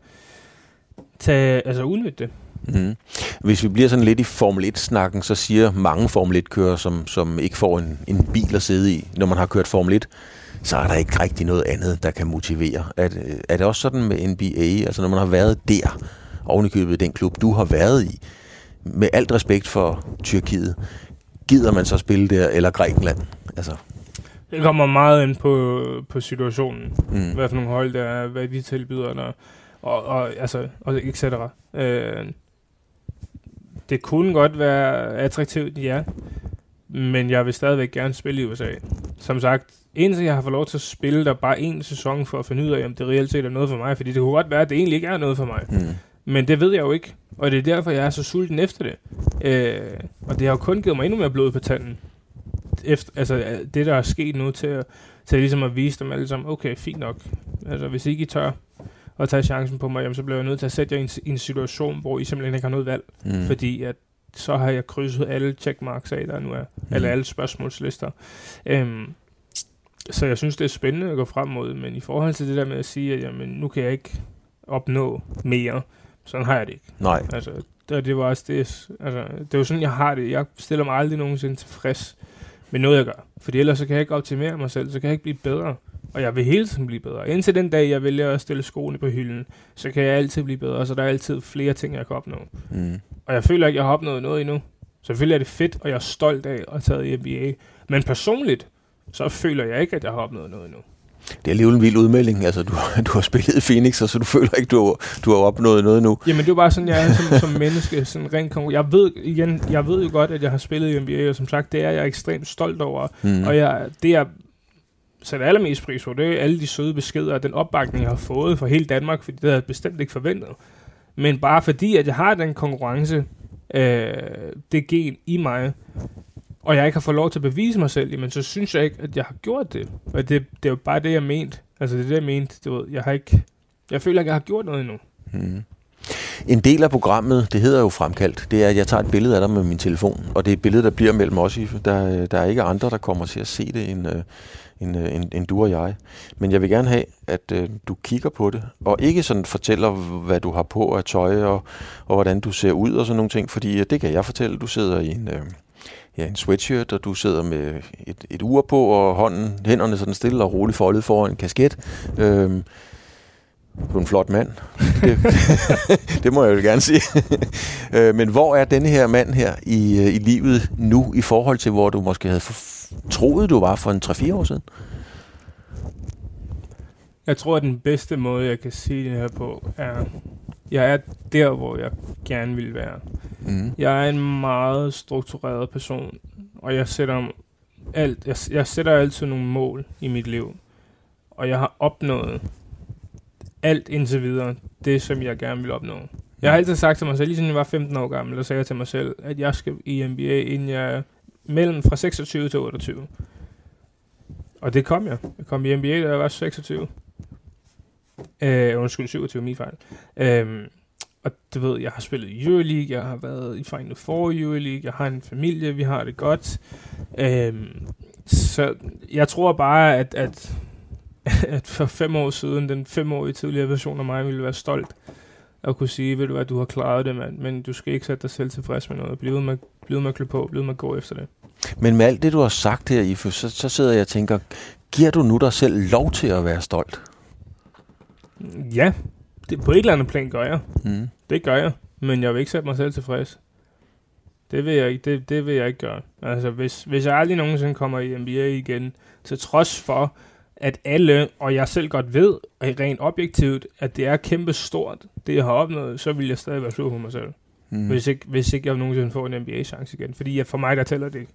tage altså udnytte det. Mm. Hvis vi bliver sådan lidt i Formel 1-snakken, så siger mange Formel 1-kører, som, som ikke får en, en bil at sidde i, når man har kørt Formel 1, så er der ikke rigtig noget andet, der kan motivere. Er, er det også sådan med NBA, altså når man har været der, ovenikøbet i den klub, du har været i, med alt respekt for Tyrkiet, gider man så spille der, eller Grækenland? Altså, det kommer meget ind på, på situationen. mm. Hvad for nogle hold der er, hvad de tilbyder, der, og, og, altså, og et cetera. Øh, det kunne godt være attraktivt, ja. Men jeg vil stadigvæk gerne spille i USA. Som sagt, indtil jeg har fået lov til at spille der bare en sæson for at finde ud af, om det reelt set er noget for mig. Fordi det kunne godt være, at det egentlig ikke er noget for mig. Mm. Men det ved jeg jo ikke. Og det er derfor, jeg er så sulten efter det. Øh, og det har jo kun givet mig endnu mere blod på tanden. Efter, altså det, der er sket nu til at, til ligesom at vise dem alle sammen, okay, fint nok. Altså hvis ikke I tør at tage chancen på mig, jamen, så bliver jeg nødt til at sætte jer i en, i en situation, hvor I simpelthen ikke har noget valg. Mm. Fordi at så har jeg krydset alle checkmarks af, der nu er. Mm. Eller alle spørgsmålslister. Øhm, så jeg synes, det er spændende at gå frem mod, men i forhold til det der med at sige, at jamen, nu kan jeg ikke opnå mere, sådan har jeg det ikke. Nej. Altså, det, det var også det, altså, det er jo sådan, jeg har det. Jeg stiller mig aldrig nogensinde tilfreds med noget, jeg gør. Fordi ellers så kan jeg ikke optimere mig selv, så kan jeg ikke blive bedre. Og jeg vil hele tiden blive bedre. Indtil den dag, jeg vælger at stille skoene på hylden, så kan jeg altid blive bedre, så der er altid flere ting, jeg kan opnå. Mm. Og jeg føler ikke, jeg har opnået noget endnu. Selvfølgelig er det fedt, og jeg er stolt af at have taget i NBA. Men personligt, så føler jeg ikke, at jeg har opnået noget endnu. Det er alligevel en vild udmelding. Altså, du, du har spillet i Phoenix, og så du føler ikke, du har, du har opnået noget nu. Jamen, det er jo bare sådan, jeg er som, som menneske. Sådan rent konkur- jeg ved, igen, jeg ved jo godt, at jeg har spillet i NBA, og som sagt, det er jeg ekstremt stolt over. Mm. Og jeg, det, jeg sætter allermest pris på, det er alle de søde beskeder og den opbakning, jeg har fået fra hele Danmark, fordi det havde jeg bestemt ikke forventet. Men bare fordi, at jeg har den konkurrence, øh, det gen i mig, og jeg ikke har fået lov til at bevise mig selv, jamen så synes jeg ikke, at jeg har gjort det. Og det, det er jo bare det, jeg mente. Altså det er det, jeg mente. Du ved, jeg har ikke... Jeg føler ikke, jeg har gjort noget endnu. Mm. En del af programmet, det hedder jo fremkaldt, det er, at jeg tager et billede af dig med min telefon, og det er et billede, der bliver mellem os. i- Der, der er ikke andre, der kommer til at se det, end, øh, end, øh, end, end du og jeg. Men jeg vil gerne have, at øh, du kigger på det, og ikke sådan fortæller, hvad du har på af tøj, og, og hvordan du ser ud og sådan nogle ting, fordi øh, det kan jeg fortælle. Du sidder i en... Øh, ja, en sweatshirt, og du sidder med et, et ur på, og hånden, hænderne sådan stille og roligt foldet foran en kasket. Øhm, du er en flot mand. Det, det må jeg jo gerne sige. Øh, Men hvor er denne her mand her i, øh, i livet nu, i forhold til, hvor du måske havde troet, du var for en 3-4 år siden? Jeg tror, at den bedste måde, jeg kan sige det her på, er, Jeg er der, hvor jeg gerne vil være. Mm. Jeg er en meget struktureret person, og jeg sætter alt, jeg, jeg sætter altid nogle mål i mit liv. Og jeg har opnået alt indtil videre, det som jeg gerne vil opnå. Jeg har altid sagt til mig selv, lige siden jeg var 15 år gammel, der sagde jeg til mig selv, at jeg skal i NBA, inden jeg er mellem fra 26 til 28. Og det kom jeg. Jeg kom i NBA, da jeg var 26. Øh, undskyld, 27 min fejl. Øh, og du ved, jeg har spillet i Euroleague, jeg har været i Final Four i Euroleague, jeg har en familie, vi har det godt. Øh, så jeg tror bare, at, at, at for fem år siden, den femårige tidligere version af mig ville være stolt at kunne sige, ved du hvad, du har klaret det, mand, men du skal ikke sætte dig selv tilfreds med noget. Bliv med, bliv med at klø på, bliv med at gå efter det. Men med alt det, du har sagt her, Ife, så, så sidder jeg og tænker, giver du nu dig selv lov til at være stolt? Ja, det, på et eller andet plan gør jeg. Mm. Det gør jeg, men jeg vil ikke sætte mig selv tilfreds. Det vil jeg ikke, det, det vil jeg ikke gøre. Altså, hvis, hvis jeg aldrig nogensinde kommer i NBA igen, til trods for, at alle, og jeg selv godt ved, rent objektivt, at det er kæmpe stort, det jeg har opnået, så vil jeg stadig være sur på mig selv. Mm. Hvis, ikke, hvis ikke jeg nogensinde får en NBA-chance igen. Fordi for mig, der tæller det ikke.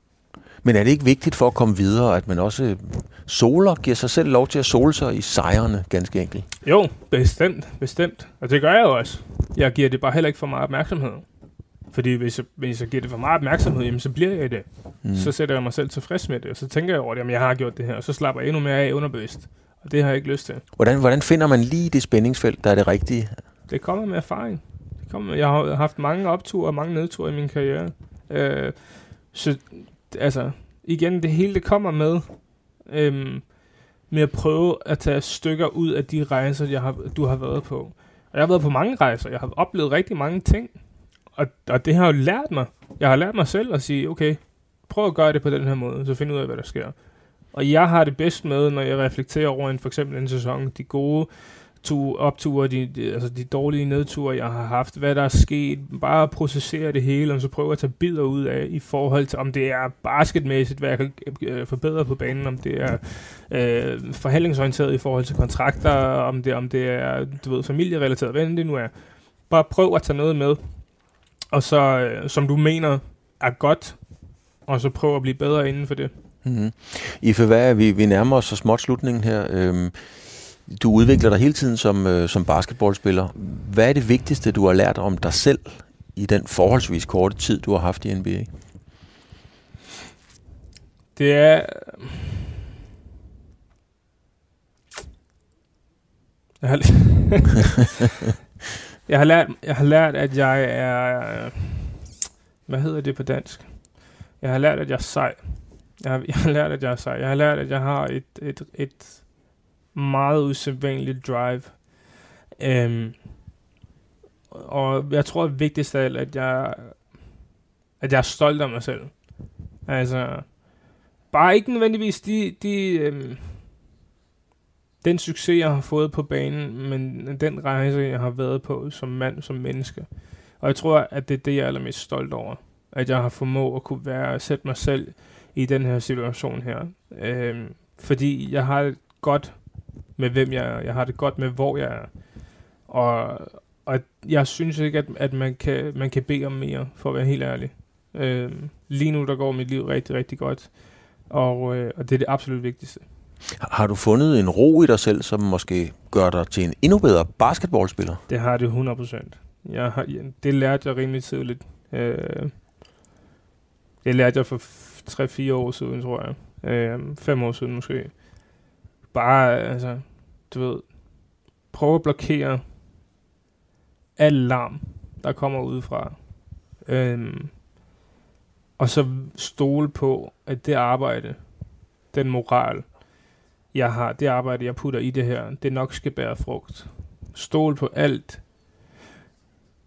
Men er det ikke vigtigt for at komme videre, at man også soler, giver sig selv lov til at sole sig i sejrene, ganske enkelt? Jo, bestemt, bestemt. Og det gør jeg jo også. Jeg giver det bare heller ikke for meget opmærksomhed. Fordi hvis jeg, hvis jeg giver det for meget opmærksomhed, jamen, så bliver jeg i det. Mm. Så sætter jeg mig selv tilfreds med det, og så tænker jeg over det, at jeg har gjort det her, og så slapper jeg endnu mere af underbevidst. Og det har jeg ikke lyst til. Hvordan, hvordan finder man lige det spændingsfelt, der er det rigtige? Det kommer med erfaring. Det kommer med, jeg har haft mange opture og mange nedture i min karriere. Øh, så altså, igen, det hele det kommer med, øhm, med at prøve at tage stykker ud af de rejser, jeg har, du har været på. Og jeg har været på mange rejser. Jeg har oplevet rigtig mange ting. Og, og det har jo lært mig. Jeg har lært mig selv at sige, okay, prøv at gøre det på den her måde, så find ud af, hvad der sker. Og jeg har det bedst med, når jeg reflekterer over en, for eksempel en sæson, de gode to opture, de, de, altså de dårlige nedture, jeg har haft, hvad der er sket, bare processere det hele, og så prøve at tage bidder ud af, i forhold til, om det er basketmæssigt, hvad jeg kan øh, forbedre på banen, om det er øh, forhandlingsorienteret i forhold til kontrakter, om det, om det er, du ved, familierelateret, hvad det nu er. Bare prøv at tage noget med, og så, øh, som du mener er godt, og så prøv at blive bedre inden for det. Mm-hmm. Ife, hvad er vi, vi nærmer os så småt slutningen her. Øhm, du udvikler dig hele tiden som, øh, som basketballspiller. Hvad er det vigtigste, du har lært om dig selv i den forholdsvis korte tid, du har haft i NBA? Det er... Jeg har, jeg har, lært, jeg har lært, at jeg er... Hvad hedder det på dansk? Jeg har lært, at jeg er sej. Jeg har, jeg har lært, at jeg er sej. Jeg har lært, at jeg har et, et, et meget usædvanligt drive. Øhm, og jeg tror, at vigtigst af alt, at jeg, at jeg er stolt af mig selv. Altså, bare ikke nødvendigvis de, de, øhm, den succes, jeg har fået på banen, men den rejse, jeg har været på som mand, som menneske. Og jeg tror, at det er det, jeg er allermest stolt over. At jeg har formået at kunne være, sætte mig selv i den her situation her. Øhm, fordi jeg har et godt med, hvem jeg er. Jeg har det godt med, hvor jeg er. Og, og jeg synes ikke, at, at man, kan, man kan bede om mere, for at være helt ærlig. Øh, lige nu, der går mit liv rigtig, rigtig godt. Og, øh, og det er det absolut vigtigste. Har du fundet en ro i dig selv, som måske gør dig til en endnu bedre basketballspiller? Det har det 100%. Jeg har, det lærte jeg rimelig tidligt. Øh, det lærte jeg for 3-4 år siden, tror jeg. Øh, fem år siden måske bare, altså, du ved, prøve at blokere al larm, der kommer udefra. Øhm, og så stole på, at det arbejde, den moral, jeg har, det arbejde, jeg putter i det her, det nok skal bære frugt. Stol på alt.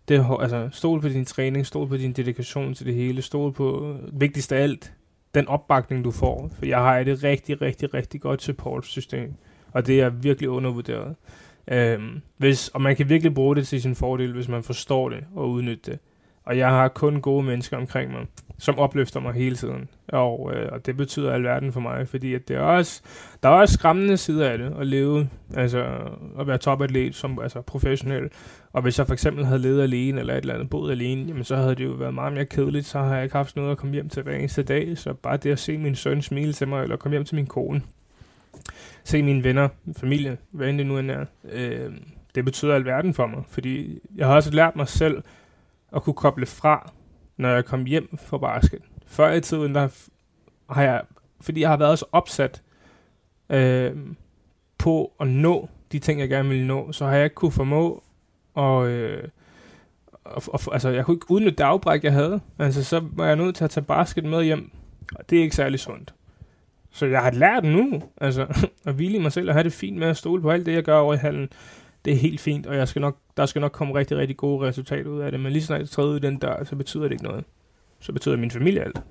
Det, altså, stol på din træning, stol på din dedikation til det hele, stol på, vigtigst af alt, den opbakning, du får. For jeg har et rigtig, rigtig, rigtig godt support-system, og det er virkelig undervurderet. Øhm, hvis, og man kan virkelig bruge det til sin fordel, hvis man forstår det og udnytter det. Og jeg har kun gode mennesker omkring mig, som opløfter mig hele tiden. Og, øh, og det betyder alverden for mig, fordi at det er også, der er også skræmmende sider af det, at leve, altså at være topatlet som altså, professionel. Og hvis jeg for eksempel havde levet alene, eller et eller andet boet alene, jamen så havde det jo været meget mere kedeligt, så har jeg ikke haft noget at komme hjem til hver eneste dag. Så bare det at se min søn smile til mig, eller komme hjem til min kone, se mine venner, familie, hvad end det nu end er, øh, det betyder alverden for mig. Fordi jeg har også lært mig selv at kunne koble fra, når jeg kom hjem fra basket. Før i tiden, der har jeg, fordi jeg har været så opsat øh, på at nå de ting, jeg gerne ville nå, så har jeg ikke kunne formå at, øh, og, og, altså, jeg kunne ikke udnytte det afbræk, jeg havde. Altså, så var jeg nødt til at tage basket med hjem, og det er ikke særlig sundt. Så jeg har lært nu, altså, at hvile i mig selv og have det fint med at stole på alt det, jeg gør over i hallen. Det er helt fint, og jeg skal nok, der skal nok komme rigtig, rigtig gode resultater ud af det. Men lige snart jeg træder ud i den dør, så betyder det ikke noget. Så betyder min familie alt.